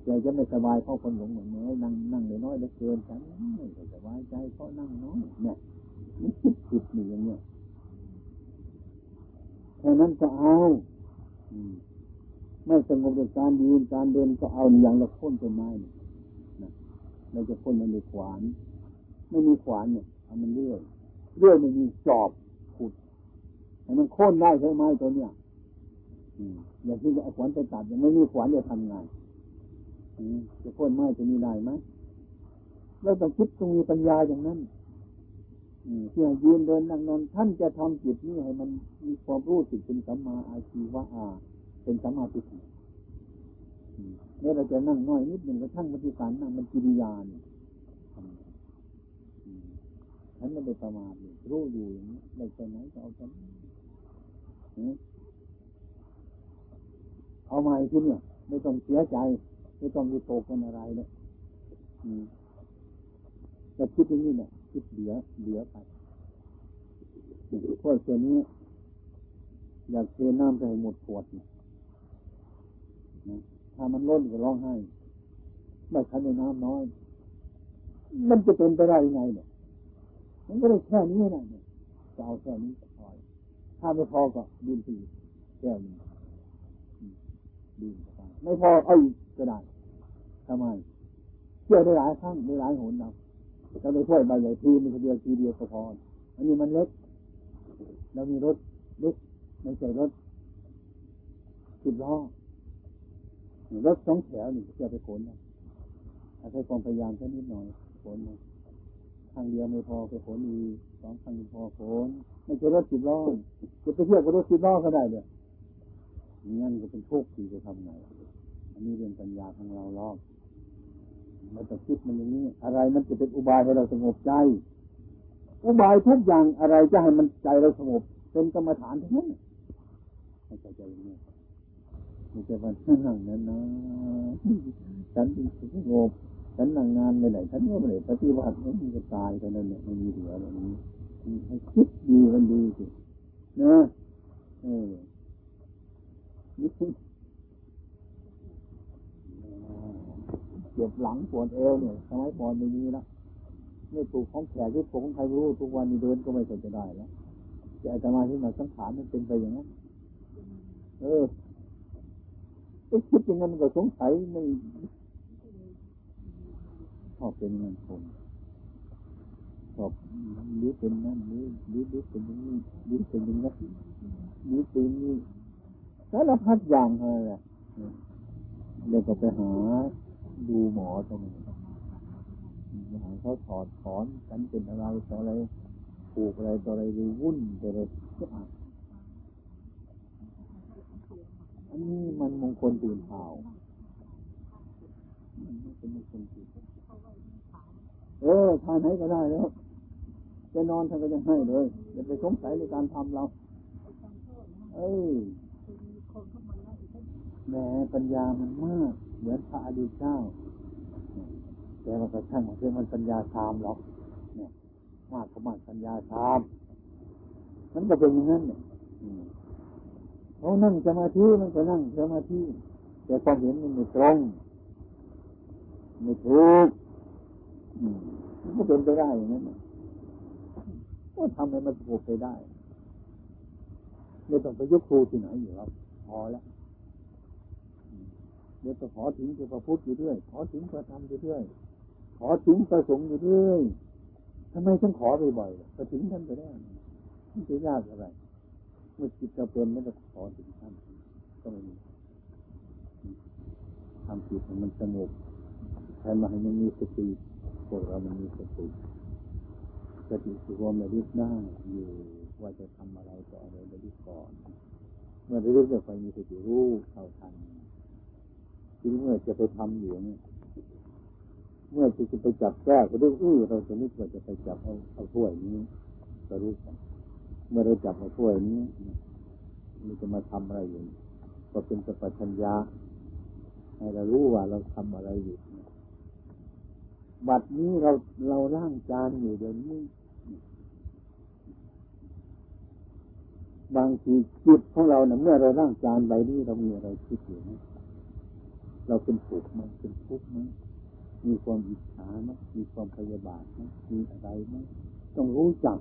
ใจจะไม่สบายเพราะคนหลงเหมือนน้อยนั่งนั่งน้อยเหลือเกินฉันไม่สบายใจเพราะนั่งน้อยเนี่ย มันคิดผิดอย่างเงี้ยแค่นั้นจะเอาอืมไม่สงบในการยืนการเดินก็เอาอย่างเราพ้นต้นไม้นะเราจะพ้นมันด้วยขวาน ไม่มีขวานเนี่ยเอามันเลื่อยเลื่อยไม่มีจอบขุดให้มันโค่นได้ใช่ไหมตัวเนี้ยอย่างที่จะเอาขวานไปตัดยังไม่มีขวานจะทำงานจะโค่นไม้จะมีได้ไหมเราต้องคิดตรงมีปัญญาอย่างนั้น ที่ยืนเดินนั่งนอนท่านจะทำจิตนี้ให้มันมีความรู้สึกเป็นสัมมาอาชีวะอาเป็นสัมมาทิฏฐิเนี่ยเราจะนั่งน้อยนิดหนึ่งกระทั่งปฏิการนั่งมันกิริยาเนี่ยฉันไม่ได้ประมาทรู้อยู่อย่างนี้ได้ใจไหนก็เอาใจเอามาที่เนี่ย ไม่ต้องเสียใจ ไม่ต้องมีโตกันอะไรเนี่ยแต่คิดอย่างนี้เนี่ย คิดเหลือเหลือไปพวกเช่นนี้ อยากเทน้ำใส่หมดขวดนะถ้ามันล้นก็ร้องไห้ไม่ทันในน้ำน้อย มันจะเป็นไปได้ยังไงเนี่ย มันก็ได้แค่นี้นะเนี่ยจะเอาแค่นี้พอถ้าไม่พอก็ดื่มสีแก้วนึงดื่มไปไม่พอเอาอีกก็ได้ทำไมเที่ยวได้หลายครั้งได้หลายหนเราจะไปถ้วยใบใหญ่ทีมันเดียวทีเดียวก็พออันนี้มันเล็กเรามีรถเล็กไม่ใช่รถสิบล้อรถสองแถวนี่จะไปขนนะอาศัยความพยายามแค่นิดหน่อยขนนะทางเดียวไม่พอไปขนอีสองทางพอขนไม่ใช่รถสิบล้อจะไปเที่ยวกับรถสิบล้อก็ได้เดี๋ยงั้นก็เป็นทุกข์ที่จะทำไงอันนี้เรื่องปัญญาของเราลอก มันจะคิดมันอย่างนี้ อะไรมันจะเป็นอุบายให้เราสงบใจ อุบายทุกอย่างอะไรจะให้มันใจเราสงบ เป็นกรรมฐานทั้งนั้นให้ใจใจอย่างนี้ม่ใช่ว่านั่งนั้นนะฉันสงบฉันนั่งงานไปไหนฉันก็ไม่ได้ปฏิบัติมันก็ตายกันนั่นเนี่ยมันมีเหลือแบบนี้ให้คิดดีมันดีสินะเออเจ็บหลังปวดเอวเนี่ยสมัยก่อนไม่มีแล้วไม่ถูกของแขกที่ถูกของใครรู้ทุกวันนี้เดินก็ไม่เคยจะได้แล้วจะอาตมาที่มาสังขารมันเป็นไปอย่างนั้นเออไอ้คิดอย่างนั้นก็สงสัยไม่ชอบเป็นเงินคงชอบหรือเป็นนั่นหรือหรือเป็นอย่างนี้หรือเป็นอย่างนั้นหรือเป็นนี้สารพัดอย่างอะไรแหละเดี๋ยวก็ไปหา ดูหมอตรงนี้หาเขาถอดถอนกันเป็นอะไรต่ออะไรผูกอะไรต่ออะไรดูวุ่นไปเลยอันนี้มันมงคลตื่นเช้าเป็นมงคลตื่นเออทานให้ก็ได้แล้วจะนอนท่านก็ยังให้เลยอย่าไปสงสัยในการทำเรา เอ้ยแหมปัญญามันมาก เหมือนพระอดีตเจ้าแต่เราก็ช่างเรื่อมันปัญญาตามหรอกเนี่ยมากก็มากปัญญาตามมันก็เป็นอย่างนั้นเนี่ยเขานั่งสมาธิมันก็นั่งสมาธิแต่ความเห็นมันไม่ตรงไม่ถูกมันก็เป็นไปได้อย่างนั้นก็ทำให้มันถูกไปได้ไม่ต้องไปยกครูที่ไหนอยู่ครับพอแล้ว เดี๋ยวจะขอถึงพระพุทธอยู่ด้วยขอถึงพระธรรมอยู่ด้วยขอถึงพระสงฆ์อยู่ด้วยทำไมต้องขอบ่อยๆก็ถึงท่านไปได้ไม่ใช่ยากอะไร เมื่อจิตเราเป็นไม่ต้องขอถึงท่านก็ไม่มีทำจิตมันสงบแทนมาให้มันมีสติพวกเรามันมีสติสติสุวรรณริบหน้อยู่ว่าจะทำอะไรต่ออะไรระลึกก่อน เมื่อระลึกจะไปมีสติรู้เท่าทัน ทีนี้เมื่อจะไปทำอยู่เนี่ยเมื่อจะไปจับแก้ก็ได้อื้อเราจะนึกว่าจะไปจับเอาเอาถ้วยนี้ก็รู้กันเมื่อเราจับเอาถ้วยนี้มันจะมาทำอะไรอยู่ก็เป็นสัพพัญญาให้เรารู้ว่าเราทำอะไรอยู่บัดนี้เราเราล่างจานอยู่เดี๋ยวนี้บางทีจิตของเราเนี่ยเมื่อเราร่างจานใบนี้เรามีอะไรคิดอยู่ไหม เราเป็นสุขไหมเป็นทุกข์ไหมมีความอิจฉาไหมมีความพยาบาทไหมมีอะไรไหมต้องรู้จัก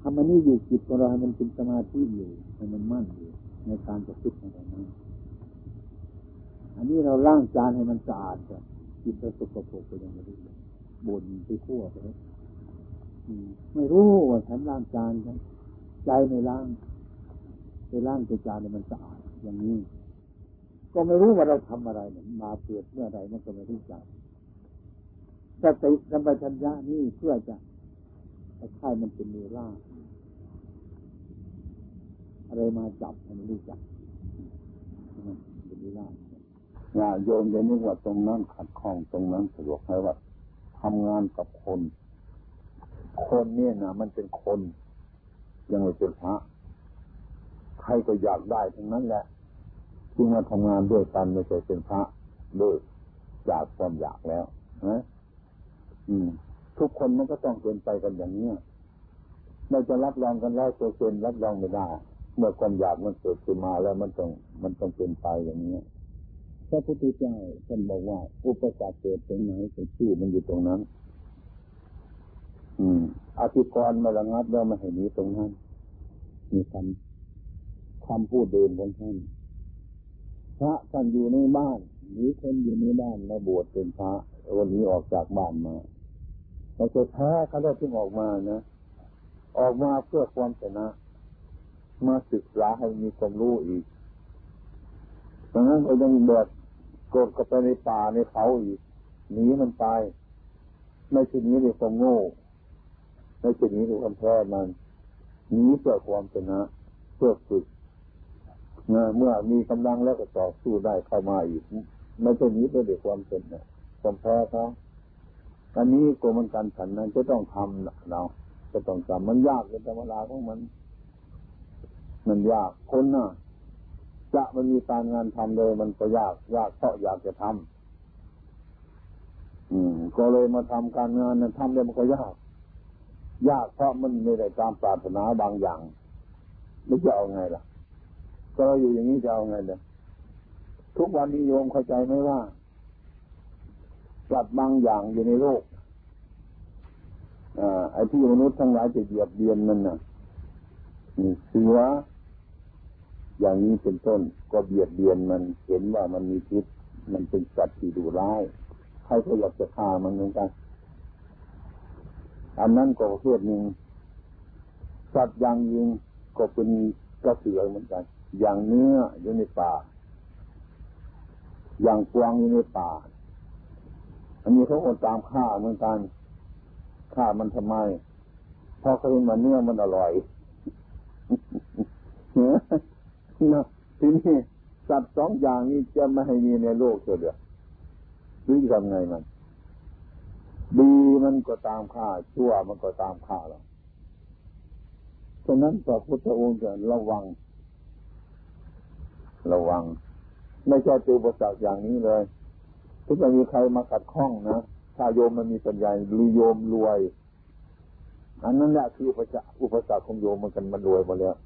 ทำมันนี่อยู่จิตของเราให้มันเป็นสมาธิอยู่ให้มันมั่นอยู่ในการจะคิดอะไรนั้นอันนี้เราล้างจานให้มันสะอาดก่อนจิตเราสกปรกไปยังไม่รู้บ่นไปทั่วไปไม่รู้ว่าฉันล้างจานกันใจไม่ล้างไปล้างจานเนี่ยมันสะอาด อย่างนี้ ก็ไม่รู้ว่าเราทำอะไรมาเปิดเมื่อไรมันก็ไม่รู้จักสติสัมปชัญญะนี่เพื่อจะค่ายมันเป็นเวลาอะไรมาจับมันรู้จักเป็นเวลาญาโยมจะนึกว่าตรงนั้นขัดข้องตรงนั้นสะดวกให้ว่าทำงานกับคน คนเนี่ยนะมันเป็นคน ยังไม่เป็นพระ รก็อยากได้ทั้งนั้นแหละจึงมาทำงานด้วยกันไม่ใช่เป็นพระเลิกจากความอยากแล้วนะอืม ทุกคนมันก็ต้องเป็นไปกันอย่างเนี้ยเราจะรับรองกันแล้วตัวเป็นรับรองไม่ได้ เมื่อความอยากมันเกิดขึ้นมาแล้วมันต้องมันต้องเป็นไปอย่างนี้พระพุทธเจ้าท่านบอกว่า อุปสรรคเกิดตรงไหนแต่ชื่อมันอยู่ตรงนั้น อืมอธิกรมาระงับแล้วมาให้หนีตรงนั้น มีคำ คำพูดเดิมของท่าน พระท่านอยู่ในบ้านหรือคนอยู่ในบ้านมาบวชเป็นพระวันนี้ออกจากบ้านมาเราจะแพ้เขาได้ที่ออกมานะ ออกมาเพื่อความชนะ มาศึกษาให้มีความรู้อีกดังนั้นเรายังแบบกดกับไปในป่าในเขาอีกหนีมันไปไม่ใช่นี้ในความโง่ไม่ใช่นี้ในความแพ้มันหนีเพื่อความชนะเพื่อฝึก เมื่อมีกำลังแล้วก็ต่อสู้ได้เข้ามาอีกไม่ใช่นี้เพื่อเด็กความเป็นนะความแพ้เขาอันนี้กรมการฉันนั้นจะต้องทำเราจะต้องทำมันยากเป็นธรรมดาของมัน มันยากคนน่ะจะมันมีการงานทำเลย มันก็ยากยากเพราะอยากจะทำอืม ก็เลยมาทำการงานนั้นทำเลยมันก็ยาก ยากเพราะมันไม่ได้ตามปรารถนาบางอย่าง ไม่จะเอาไงล่ะ เราอยู่อย่างนี้จะเอาไงเด้อทุกวันนี้โยมเข้าใจไหมว่าสัตว์บางอย่างอยู่ในโลกอ่าไอ้ที่มนุษย์ทั้งหลายจะเหยียบเบียนมันน่ะเสืออย่างนี้เป็นต้น ก็เบียดเบียนมันเห็นว่ามันมีพิษมันเป็นสัตว์ที่ดุร้ายใครก็อยากจะฆ่ามันเหมือนกันอันนั้นก็ประเภทหนึ่งสัตว์อย่างยิงก็เป็นกระเสือเหมือนกัน อย่างเนื้ออยู่ในป่า อย่างกวางอยู่ในป่า อันนี้เขาคนตามฆ่าเหมือนกันฆ่ามันทำไมเพราะเขาเห็นว่าเนื้อมันอร่อยนะทีนี้สัตว์สองอย่างนี้จะไม่ให้มีในโลกเสียเดือดหรือทำไงมันดีมันก็ตามข้าชั่วมันก็ตามข้าเราฉะนั้นพระพุทธองค์จะระวัง ระวัง ไม่ใช่ตัวบริษัทอย่างนี้เลยถ้าจะมีใครมาขัดข้องนะถ้าโยมมันมีปัญญาหรือโยมรวย อันนั้นแหละคืออุปสรรคอุปสรรคของโยมมันกันมันรวยหมดแล้ว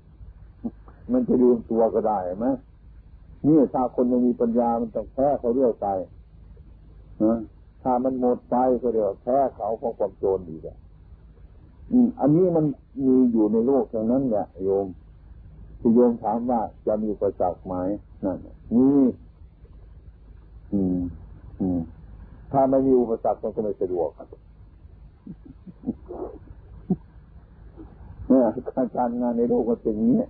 มันจะลืมตัวก็ได้ไหมนี่ถ้าคนไม่มีปัญญามันต้องแพ้เขาเรื่อยไปนะถ้ามันหมดไปก็เดี๋ยวแพ้เขาเพราะความโจรดีแหละอันนี้มันมีอยู่ในโลกอย่างนั้นแหละโยม ที่โยมถามว่าจะมีประจักษ์ไหมนั่นนี่อืม อืม ถ้าไม่มีอุปสรรคมันก็ไม่สะดวกเนี่ยการงานในโลกมันเป็นอย่างนี้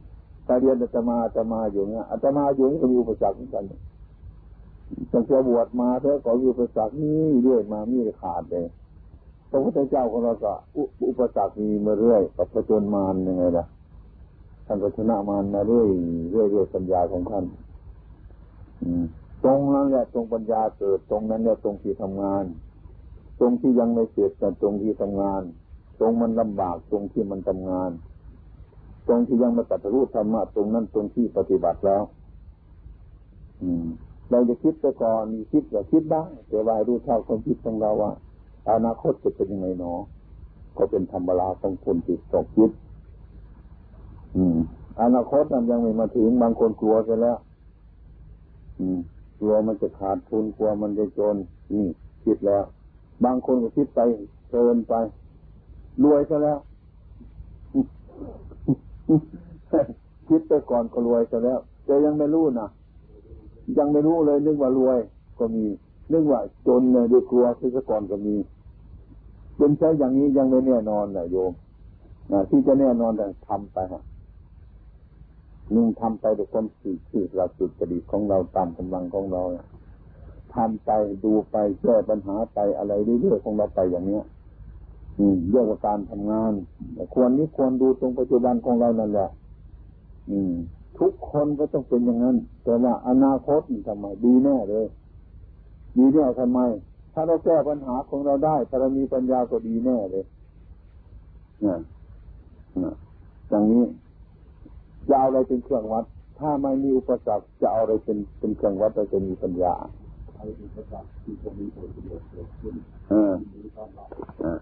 ถ้าเรียนอาตมาอาตมาอยู่เนี่ยอาตมาอยู่นี่ก็มีอุปสรรคเหมือนกันตั้งแต่บวชมาเถอก็มีอุปสรรคนี่เรื่อยมามีขาดเลยพระพุทธเจ้าของเราก็อุปสรรคมีมาเรื่อยกับพระจนมารยังไงล่ะานก็ชนะมารมาเรื่อยเรื่อยเรื่อยปัญญาของท่านตรงนั้นแหละตรงปัญญาเกิดตรงนั้นเนี่ยตรงที่ทำงาน ตรงที่ยังไม่เสร็จแต่ตรงที่ทำงาน ตรงมันลำบากตรงที่มันทำงาน ตรงที่ยังมาตัดรู้ธรรมะตรงนั้นตรงที่ปฏิบัติแล้ว อืมเราจะคิดไปก่อนคิดอย่าคิดได้แต่ว่ารู้เท่าความคิดของเราว่าอนาคตจะเป็นยังไงเนาะก็เป็นธรรมราของคนจิตตกคิด อนาคตนั้นยังไม่มาถึงบางคนกลัวไปแล้วกลัวมันจะขาดทุนกลัวมันจะจนนี่คิดแล้ว บางคนก็คิดไปเกินไป รวยซะแล้วคิดไปก่อนก็รวยซะแล้วแต่ยังไม่รู้นะยังไม่รู้เลยนึกว่ารวยก็มี นึกว่าจนเลยด้วยกลัวที่ซะก่อนก็มีเป็นใช้อย่างนี้ยังไม่แน่นอนนะโยมที่จะแน่นอนแต่ทำไปฮะ นึ่งทำไปด้วยความสื่อสื่อเราสุดจริตของเราตามกำลังของเราทำไปดูไปแก้ปัญหาไปอะไรเรื่อยๆของเราไปอย่างเนี้ยอืมเรื่องการทำงาน ควรนี้ควรดูตรงปัจจุบันของเรานั่นแหละ อืม ทุกคนก็ต้องเป็นอย่างนั้น แต่ว่าอนาคตทำไมดีแน่เลยดีแน่ทำไม ถ้าเราแก้ปัญหาของเราได้ถ้าเรามีปัญญาก็ดีแน่เลยนะนะอย่างนี้ จะเอาอะไรเป็นเครื่องวัดทถ้าไม่มีอุปสรรคจะเอาอะไรเป็นเป็นเครื่องวัดเราจะมีปัญญาเอาอุปสรรคที่จะมีผลประโยชน์เกิดขึ้นเออมีต้อนรับเออ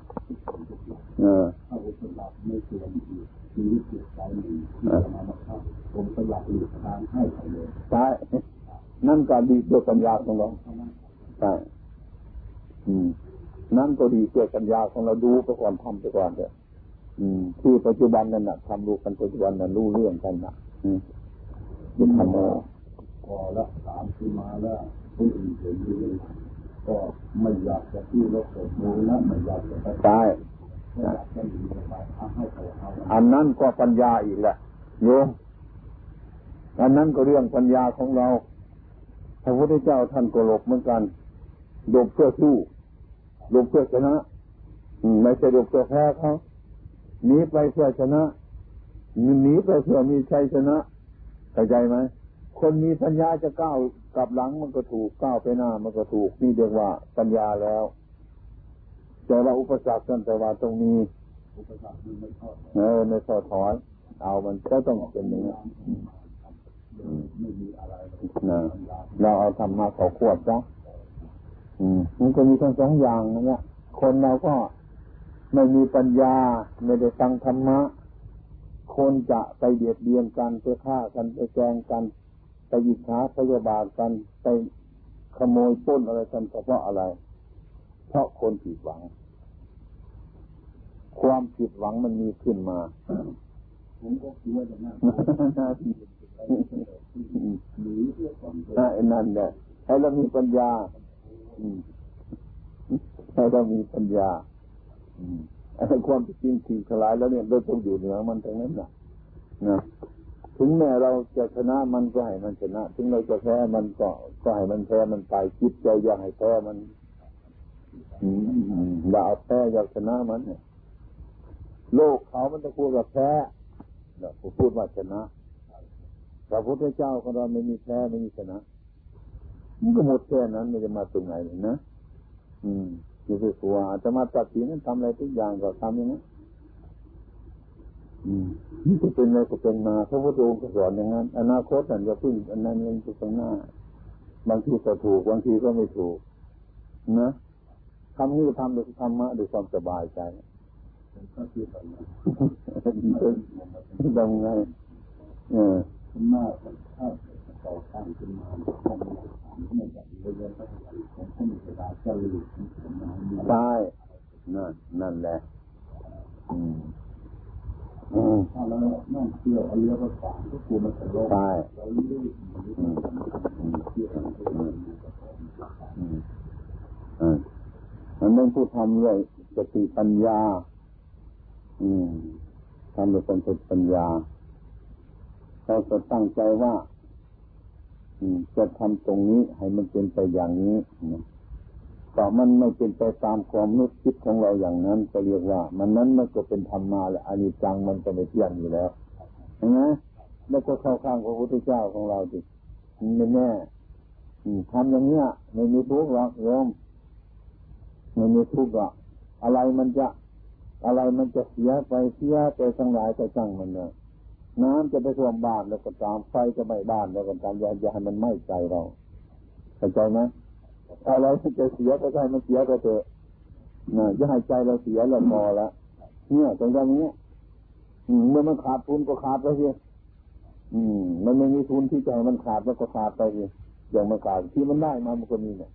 เออถ้าอุปสรรคไม่เกินอีกชีวิตจิตใจหนึ่งที่จะมาบังคับผมก็อยากหลีกทางให้เขาเลยใช่นั่นก็ดีด้วยปัญญาของเราใช่อืมนั่นก็ดีด้วยปัญญาของเราดูไปก่อนทำไปก่อนเถอะอืม ที่ปัจจุบันนั่นนะทำรู้กันปัจจุบันนั้นรู้เรื่องกันนะอืมจะทำอะไรพอละสามปีมาแล้วผู้อื่นเห็นดีก็ไม่อยากจะที่รถเกิดมือนะไม่อยากจะไปใช่ไม่อยากจะหนีไปเอาให้เขาเอาอันนั้นก็ปัญญาอีกแหละโยมอันนั้นก็เรื่องปัญญาของเราพระพุทธเจ้าท่านก็หลบเหมือนกันหลบเพื่อสู้หลบเพื่อชนะอืมไม่ใช่หลบเพื่อแพ้เขา หนีไปเพื่อชนะหนีไปเพื่อมีชัยชนะเข้าใจไหมคนมีปัญญาจะก้าวกลับหลังมันก็ถูกก้าวไปหน้า มันก็ถูกนี่เรียกว่าปัญญาแล้ว แต่ว่าอุปสรรคกันแต่ว่าตรงนี้อุปสรรคไม่ทอดเออในสอดถอนเอามันก็ต้องเป็นอย่างนี้ไม่มีอะไรเลยนะเราเอาธรรมะขาขวดซะอืมมันก็มีทั้งสองอย่างนะเนี่ยคนเราก็ ไม่มีปัญญาไม่ได้ฟังธรรมะคนจะไปเบียดเบียนกันไปฆ่ากันไปแกล้งกัน ไปหยิบหาพยาบาทกันไปขโมยปล้นอะไรกันเพราะอะไร เพราะคนผิดหวัง ความผิดหวังมันมีขึ้นมาผมก็คิดว่าอย่างนั้นนีเพื่อความนั่นนั่นแหละให้เรามีปัญญาให้เรามีปัญญา ไอ้ความจริงที่ทลายแล้วเนี่ยเราต้องอยู่เหนือมันทั้งนั้นนะนะถึงแม้เราจะชนะมันก็ให้มันชนะ ถึงเราจะแพ้มันก็ก็ให้มันแพ้มันไปคิดใจอยากให้แพ้มันอย่าเอาแพ้อยากชนะมันเนี่ยโลกเขามันจะพูดกับแพ้เนี่ผมพูดว่าชนะพระพุทธเจ้าของเราไม่มีแพ้ไม่มีชนะมันก็หมดแค่นั้นไม่จะมาตรงไหนเลยนะอืม อยู่ที่ตัวอาจจะมาตัดสินนั้นทำอะไรทุกอย่างก็ทำอย่างนั้นอืมนี่จะเป็นอะไรก็เป็นมาพระพุทธองค์ก็สอนอย่างนั้น อนาคตนั่นจะพึ่งอันนั้นเองไปข้างหน้า บางทีก็ถูกบางทีก็ไม่ถูก นะทำนี่ก็ทำด้วยธรรมะด้วยความสบายใจก็คือแบบนั้นทำไงเออคุณแม่ ถ้าต่อตั้งขึ้นมาต้องมีไม่แบบเรียนไปของผู้มีเวลาจะหลีกที่ผมมามีใช่นั่นนั่นแหละอืมอืมถ้าเรานั่งเที่ยวเอาเรือก็ขวางก็กลัวมันจะลงใช่เราเลื่อยอืมอืมเที่ยวกันไปเรื่อยอืมอ่ามันต้องพูดทำด้วยสติปัญญา อืมทำด้วยความสติปัญญาเราจะตั้งใจว่าอืม จะทำตรงนี้ให้มันเป็นไปอย่างนี้ต่มันไม่เป็นไปตามความนึกคิดของเราอย่างนั้นก็เรียกว่า มันนั้นมันก็เป็นธรรมมาและอานิจจังมันก็ไม่เที่ยงอยู่แล้วเห็นไหมแล้วก็เข้าข้างพระพุทธเจ้าของเราดิมันไม่แน่ทำอย่างเนี้ยไม่มีทุกข์หรอกโยมไม่มีทุกข์หรอกอะไรมันจะ อะไรมันจะเสียไปเสียไปทั้งหลายก็ช่างมันเลย น้ำจะไปท่วมบ้านแล้วก็ตามไฟจะไหม้บ้านแล้วก็ตามอย่าอย่าให้มันไหม้ใจเราเข้าใจไหมอะไรมันจะเสียก็ให้มันเสียก็เถอะนะอย่าให้ใจเราเสียแล้วพอละเนี่ยตรงนี้เมื่อมันขาดทุนก็ขาดไปสิอืม มันไม่มีทุนที่จะให้มันขาดแล้วก็ขาดไปสิอย่างมันขาดที่มันได้มามันก็มีเนี่ย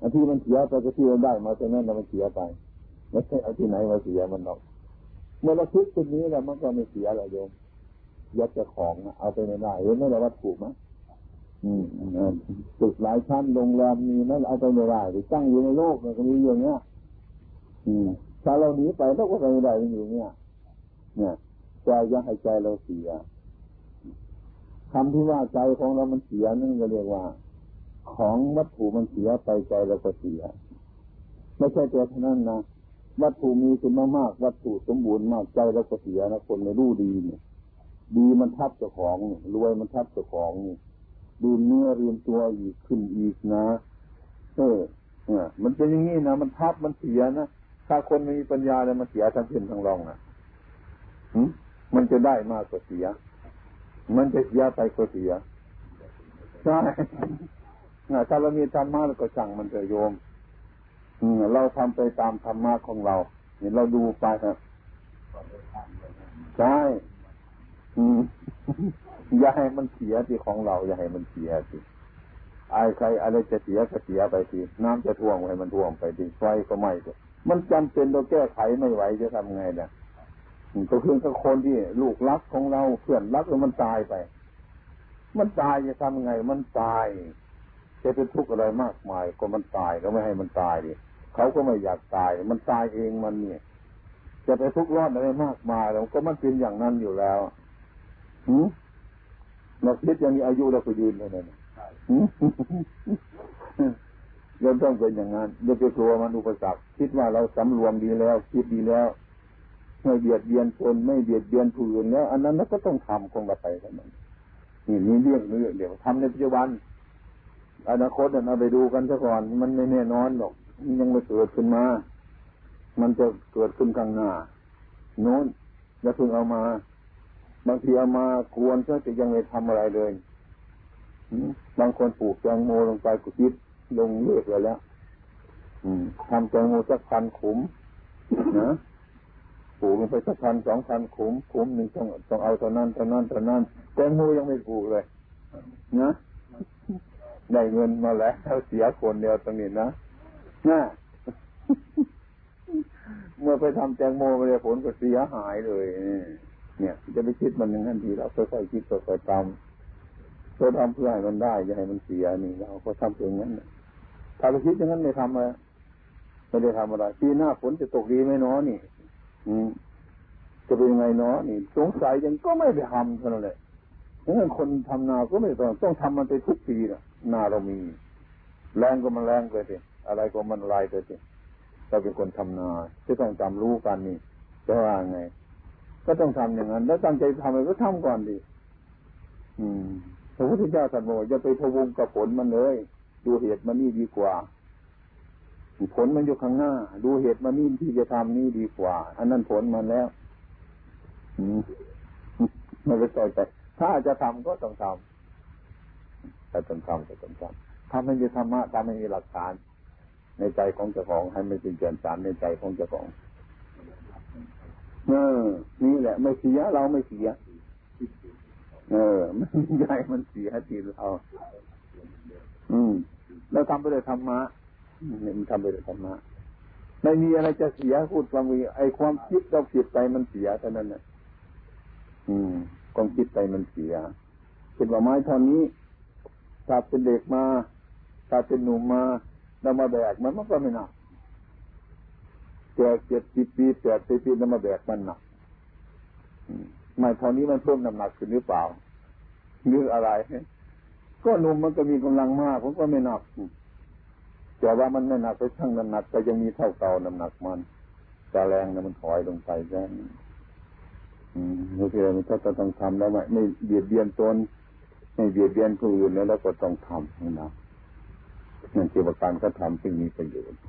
อันที่มันเสียไปก็ที่มันได้มาตรงนั้นน่ะมันเสียไปไม่ใช่เอาที่ไหนมาเสียมันหรอก เมื่อเราคิดตรงนี้แล้วมันก็ไม่เสียหรอกโยม ยัดจะของเอาไปไม่ได้เห็นไหมล่ะว่าถูกไหมอืมตึกหลายชั้นโรงแรมมีนั่นเอาไปไม่ได้หรือตั้งอยู่ในโลกมันก็มีอย่างเงี้ย อืมถ้าเราหนีไปเราก็ไปไม่ได้อยู่เนี่ยเนี่ยใจอยังให้ใจเราเสียคำที่ว่าใจของเรามันเสียนั่นก็เรียกว่า ของวัตถุมันเสียไปใจเราก็เสีย ไม่ใช่ตัวเท่านั้นนะวัตถุมีคุณมากๆวัตถุสมบูรณ์มากใจเราก็เสียนะคนไม่รู้ดีเนี่ย ดีมันทับเจ้าของรวยมันทับเจ้าของดูเนื้อเรียนตัวอีกขึ้นอีกนะเออเนี่ยมันเป็นอย่างนี้นะมันทับมันเสียนะถ้าคนไม่มีปัญญาเนี่ยมันเสียทั้งขึ้นทั้งรองนะมันจะได้มากกว่าเสีย มันจะเสียไปก็เสียใช่ถ้าเรามีธรรมะเราก็สั่งมันเถอะโยมเราทำไปตามธรรมะของเรา เห็นเราดูไปครับใช่ อย่าให้มันเสียที่ของเรา อย่าให้มันเสียสิไอ้ใครอะไรจะเสียก็เสียไปทีน้ำจะท่วมให้มันท่วมไปทีไฟก็ไหม้มันจำเป็นเราแก้ไขไม่ไหวจะทำไงเนี่ยก็คือถ้าคนที่ลูกรักของเราเพื่อนรักแล้วมันตายไป มันตายจะทำไง มันตาย จะเป็นทุกข์อะไรมากมาย ก็มันตายก็ไม่ให้มันตายดิเขาก็ไม่อยากตาย มันตายเองมันเนี่ย จะไปทุกข์ร้อนอะไรมากมายแล้วก็มันเป็นอย่างนั้นอยู่แล้ว หืมเราคิดย่างนี้อายุเราก็ยืนเลยนะเราต้องเป็นอย่างนั้นอย่าไปกลัวมันอุปสรรค คิดว่าเราสำรวมดีแล้ว คิดดีแล้ว ไม่เบียดเบียนคนไม่เบียดเบียนผู้อื่นแล้ว อันนั้นเราก็ต้องทำคงกระไปกันนั้นนี่มีเรื่องเรื่องเดี๋ยวทำในปัจจุบัน อนาคตเราไปดูกันซะก่อน มันไม่แน่นอนหรอกมันยังไม่เกิดขึ้นมา มันจะเกิดขึ้นข้างหน้าโน้นอย่าเพิ่งเอามา บางทีเอามากวนซะแต่ยังไม่ทำอะไรเลยบางคนปลูกแตงโมลงไปกุคิดลงเลือกเลยแล้วทำแตงโมสักพันขุมนะปลูกลงไปสักพันสองพันขุมขุมหนึ่งต้องต้องเอาเท่านั้นเท่านั้นเท่านั้นแตงโมยังไม่ปลูกเลยนะได้เงินมาแล้วเสียคนเดียวตรงนี้นะนะเมื่อไปทำแตงโมไปเลยผลก็เสียหายเลย เนี่ยจะไปคิดมันอย่างนั้นทีเราค่อยๆคิดค่อยๆทำเราทำเพื่อให้มันได้จะให้มันเสียนี่เราก็ทำเพียงนั้นถ้าเราคิดอย่างนั้นไม่ทำอะไรไม่ได้ทำอะไรปีหน้าฝนจะตกดีไหมน้อนี่ อืมจะเป็นยังไงเนาะนี่ สงสัยยังก็ไม่ได้ทำเท่านั้นแหละงั้นคนทำนาก็ไม่ต้องต้องทำมันไปทุกปีนะนาเรามี แรงก็มันแรงไปสิอะไรก็มันลายไปสิเราเป็นคนทำนาจะต้องจำรู้กันนี่จะว่าไง ก็ต้องทำอย่างนั้น แล้วตั้งใจทำอะไรก็ทำก่อนดิอืมพระพุทธเจ้าตรัสบอกอย่าไปพวงกับผลมันเลย ดูเหตุมันนี่ดีกว่า ผลมันอยู่ข้างหน้า ดูเหตุมันนี่ที่จะทำนี่ดีกว่า อันนั้นผลมันแล้ว อืมไม่ไปต่อยแต่ถ้าจะทำก็ต้องทำแต่ต้องทำก็ต้องทำทำให้มีธรรมะทำให้มีหลักฐาน ในใจของเจ้าของให้ไม่เป็นเกินสารในใจของเจ้าของ เออ นี่แหละ ไม่เสียเราไม่เสีย เออมันใหญ่มันเสียทีเราอืมเราทำไปเลยธรรมะเนี่ยมันทำไปเลยธรรมะไม่มีอะไรจะเสียพูดความมีไอความคิดเราผิดไปมันเสียเท่านั้นน่ะอืมความคิดไปมันเสียเป็นว่าไม้ท่อนนี้ถ้าเป็นเด็กมาถ้าเป็นหนุ่มมาเรามาแบกมันมันก็ไม่หนัก ก่เจ็ดสิบปีแปดสิบปีเรามาแบกมันหนักไม้ท่อนนี้มันเพิ่มน้ำหนักขึ้นหรือเปล่าหรืออะไรก็หนุ่มมันก็มีกำลังมากผมก็ไม่หนักแต่ว่ามันไม่หนักไปช่างน้ำหนักแต่ยังมีเท่าเก่าน้ำหนักมันจะแรงนะมันถอยลงไปแค่อืมนี่คือมันก็ต้องทำแล้วไม่ไม่เบียดเบียนตนไม่เบียดเบียนผู้อื่นแล้วก็ต้องทำนะนั่นคือการก็ทำซึ่งมีประโยชน์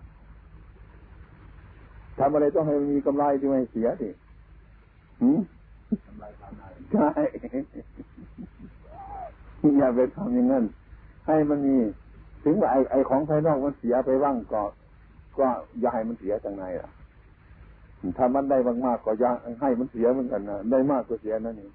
ทำอะไรต้องให้มีกำไรที่ไม่เสียดิใช่อย่าไปทำอย่างนั้น ให้มันมี ถึงว่าไอ้ไอ้ของภายนอกมันเสียไปบ้างก็ ก็อย่าให้มันเสียจังไงล่ะถ้ามันได้มากๆก็อย่าให้มันเสียเหมือนกันนะได้มากก็เสียนั่นเอง